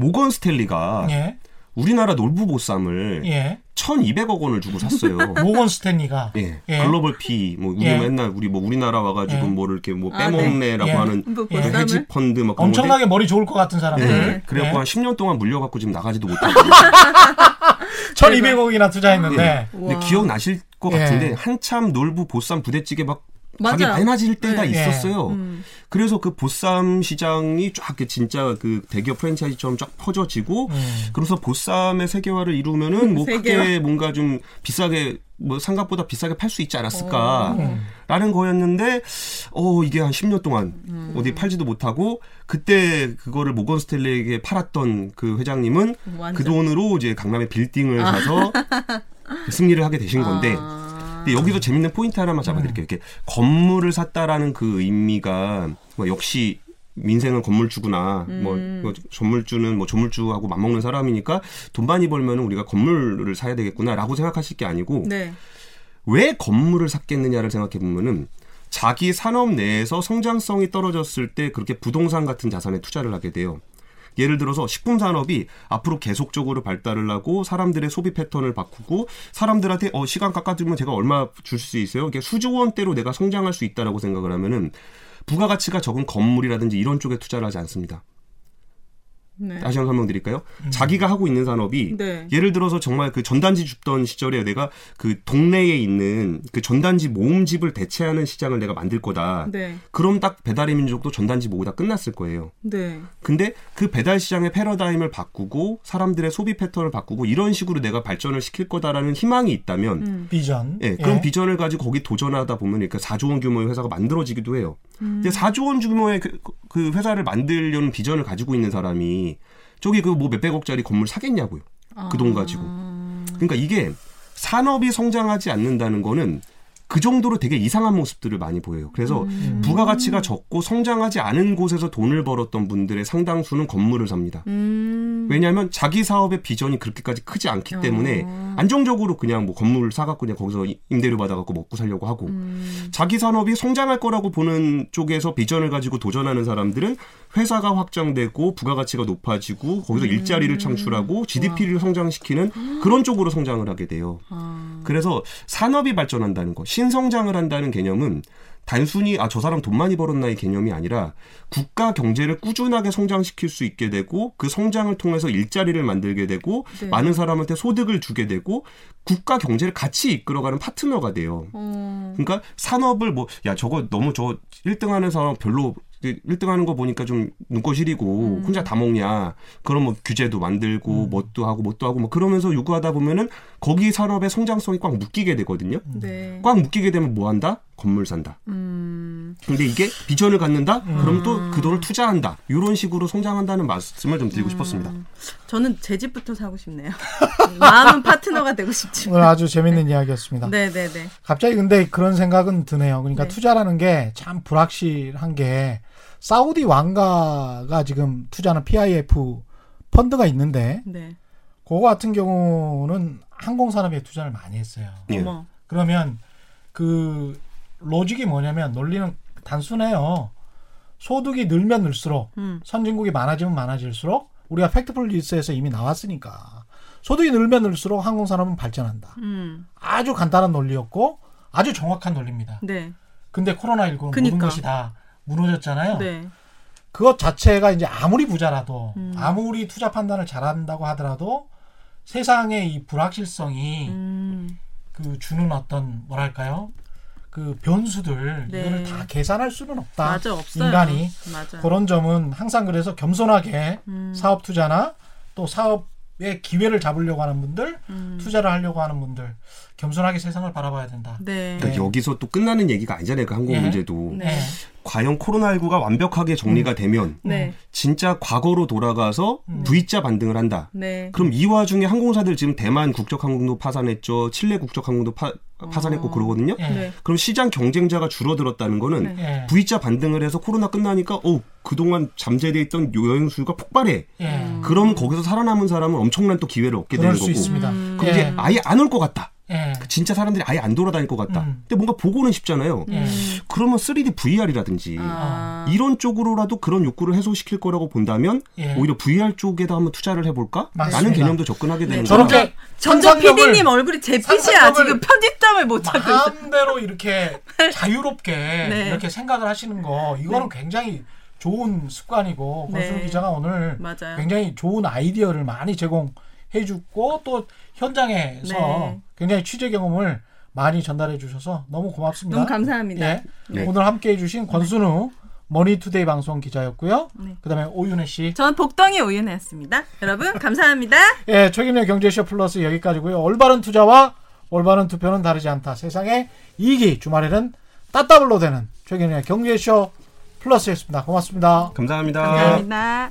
모건 스탠리가 예. 우리나라 놀부보쌈을 예. 1,200억 원을 주고 샀어요. 모건 스탠리가. 예, 예. 글로벌 피, 뭐 우리 예. 맨날 우리 뭐 우리나라 와 가지고 예. 뭐를 이렇게 뭐 아, 빼먹네라고 네. 하는 뭐 뭐? 헤지 펀드 막 엄청나게 머리 좋을 것 같은 사람들. 예, 그래갖고 한 10년 동안 물려 갖고 지금 나가지도 못하고. 1200억이나 투자했는데. 근데 와. 기억 나실 것 예. 같은데 한참 놀부 보쌈 부대찌개 막 가게 맞아요. 많아질 때가 네. 있었어요. 음. 그래서 그 보쌈 시장이 쫙 진짜 그 대기업 프랜차이즈처럼 쫙 퍼져지고 음. 그래서 보쌈의 세계화를 이루면은 뭐 세계화. 크게 뭔가 좀 비싸게 뭐 상각보다 비싸게 팔 수 있지 않았을까라는 음. 거였는데 어 이게 한 10년 동안 음. 어디 팔지도 못하고 그때 그거를 모건 스텔리에게 팔았던 그 회장님은 완전. 그 돈으로 이제 강남에 빌딩을 사서 승리를 하게 되신 건데 아. 근데 여기서 재밌는 포인트 하나만 잡아드릴게요. 이렇게 건물을 샀다라는 그 의미가 뭐 역시 민생은 건물주구나. 뭐, 음. 뭐 건물주는 뭐 조물주하고 맞먹는 사람이니까 돈 많이 벌면은 우리가 건물을 사야 되겠구나라고 생각하실 게 아니고 네. 왜 건물을 샀겠느냐를 생각해 보면은 자기 산업 내에서 성장성이 떨어졌을 때 그렇게 부동산 같은 자산에 투자를 하게 돼요. 예를 들어서 식품 산업이 앞으로 계속적으로 발달을 하고 사람들의 소비 패턴을 바꾸고 사람들한테 어 시간 깎아주면 제가 얼마 줄 수 있어요? 이게 수조 원대로 내가 성장할 수 있다라고 생각을 하면은 부가가치가 적은 건물이라든지 이런 쪽에 투자를 하지 않습니다. 네. 다시 한번 설명드릴까요? 자기가 하고 있는 산업이 네. 예를 들어서 정말 그 전단지 줍던 시절에 내가 그 동네에 있는 그 전단지 모음집을 대체하는 시장을 내가 만들 거다. 네. 그럼 딱 배달의 민족도 전단지 모으다 끝났을 거예요. 네. 근데 그 배달 시장의 패러다임을 바꾸고 사람들의 소비 패턴을 바꾸고 이런 식으로 내가 발전을 시킬 거다라는 희망이 있다면 음. 비전. 예, 그런 비전을 가지고 거기 도전하다 보면 그러니까 4조 원 규모의 회사가 만들어지기도 해요. 근데 4조 원 규모의 그, 그 회사를 만들려는 비전을 가지고 있는 사람이 저기 그 뭐 몇백억짜리 건물 사겠냐고요. 그 돈 가지고. 그러니까 이게 산업이 성장하지 않는다는 거는 그 정도로 되게 이상한 모습들을 많이 보여요. 그래서 부가가치가 적고 성장하지 않은 곳에서 돈을 벌었던 분들의 상당수는 건물을 삽니다. 음. 왜냐하면 자기 사업의 비전이 그렇게까지 크지 않기 때문에 어. 안정적으로 그냥 뭐 건물을 사갖고 그냥 거기서 임대료 받아갖고 먹고 살려고 하고 음. 자기 산업이 성장할 거라고 보는 쪽에서 비전을 가지고 도전하는 사람들은 회사가 확장되고 부가가치가 높아지고 거기서 음. 일자리를 창출하고 GDP를 성장시키는 그런 쪽으로 성장을 하게 돼요. 아. 그래서 산업이 발전한다는 거, 신성장을 한다는 개념은 단순히 아 저 사람 돈 많이 벌었나의 개념이 아니라 국가 경제를 꾸준하게 성장시킬 수 있게 되고 그 성장을 통해서 일자리를 만들게 되고 네. 많은 사람한테 소득을 주게 되고 국가 경제를 같이 이끌어가는 파트너가 돼요. 어, 그러니까 산업을 뭐 야 저거 너무 저 1등하는 산업 별로 1등 하는 거 보니까 좀 눈꽃 시리고 음. 혼자 다 먹냐 그럼 뭐 규제도 만들고 뭣도 하고 뭣도 하고 뭐 그러면서 요구하다 보면은 거기 산업의 성장성이 꽉 묶이게 되거든요. 네. 꽉 묶이게 되면 뭐 한다? 건물 산다. 음, 근데 이게 비전을 갖는다? 그럼 또 그 돈을 투자한다. 이런 식으로 성장한다는 말씀을 좀 드리고 싶었습니다. 저는 제 집부터 사고 싶네요. 마음은 파트너가 되고 싶지만. 오늘 아주 재밌는 이야기였습니다. 네네네. 갑자기 근데 그런 생각은 드네요. 그러니까 네. 투자라는 게 참 불확실한 게 사우디 왕가가 지금 투자하는 PIF 펀드가 있는데 네. 그거 같은 경우는 항공산업에 투자를 많이 했어요. 예. 그러면 그 로직이 뭐냐면 논리는 단순해요. 소득이 늘면 늘수록 음. 선진국이 많아지면 많아질수록 우리가 Factfulness에서 이미 나왔으니까 소득이 늘면 늘수록 항공산업은 발전한다. 음. 아주 간단한 논리였고 아주 정확한 논리입니다. 네. 근데 코로나19는 모든 그니까. 것이 다 무너졌잖아요. 네. 그것 자체가 이제 아무리 부자라도 음. 아무리 투자 판단을 잘한다고 하더라도 세상의 이 불확실성이 음. 그 주는 어떤 뭐랄까요? 그 변수들 네. 이거를 다 계산할 수는 없다. 맞아. 인간이 맞아. 그런 점은 항상 그래서 겸손하게 음. 사업 투자나 또 사업의 기회를 잡으려고 하는 분들, 음. 투자를 하려고 하는 분들 겸손하게 세상을 바라봐야 된다. 네. 그러니까 여기서 또 끝나는 얘기가 아니잖아요. 그 항공 예. 문제도. 네. 과연 코로나19가 완벽하게 정리가 되면 네. 진짜 과거로 돌아가서 음. V자 반등을 한다. 네. 그럼 이 와중에 항공사들 지금 대만 국적항공도 파산했죠. 칠레 국적항공도 파, 파산했고 어. 그러거든요. 예. 네. 그럼 시장 경쟁자가 줄어들었다는 거는 네. 예. V자 반등을 해서 코로나 끝나니까 어 그동안 잠재돼 있던 여행 수요가 폭발해. 예. 음. 그럼 거기서 살아남은 사람은 엄청난 또 기회를 얻게 그럴 되는 수 거고. 있습니다. 음. 그럼 예. 이제 아예 안 올 것 같다. 예. 진짜 사람들이 아예 안 돌아다닐 것 같다. 음. 근데 뭔가 보고는 싶잖아요. 예. 그러면 3D VR이라든지 아. 이런 쪽으로라도 그런 욕구를 해소시킬 거라고 본다면 예. 오히려 VR 쪽에다 한번 투자를 해볼까? 맞습니다. 라는 개념도 접근하게 되는 네. 거죠. 저렇게 전전 PD님 얼굴이 제 빛이야. 상상력을 지금 편집점을 못 찾고 있어. 마음대로 이렇게 자유롭게 네. 이렇게 생각을 하시는 거 이거는 굉장히 좋은 습관이고 네. 권순 기자가 오늘 맞아요. 굉장히 좋은 아이디어를 많이 제공 해주고 또 현장에서 네. 굉장히 취재 경험을 많이 전달해 주셔서 너무 고맙습니다. 너무 감사합니다. 예. 네. 오늘 함께 해 주신 권순우 머니투데이 방송 기자였고요. 네. 그다음에 오윤혜 씨. 저는 복덩이 오윤혜였습니다. 여러분 감사합니다. 예, 최경영의 경제쇼 플러스 여기까지고요. 올바른 투자와 올바른 투표는 다르지 않다. 세상의 이익이 주말에는 따따블로 되는 최경영의 경제쇼 플러스였습니다. 고맙습니다. 감사합니다. 감사합니다.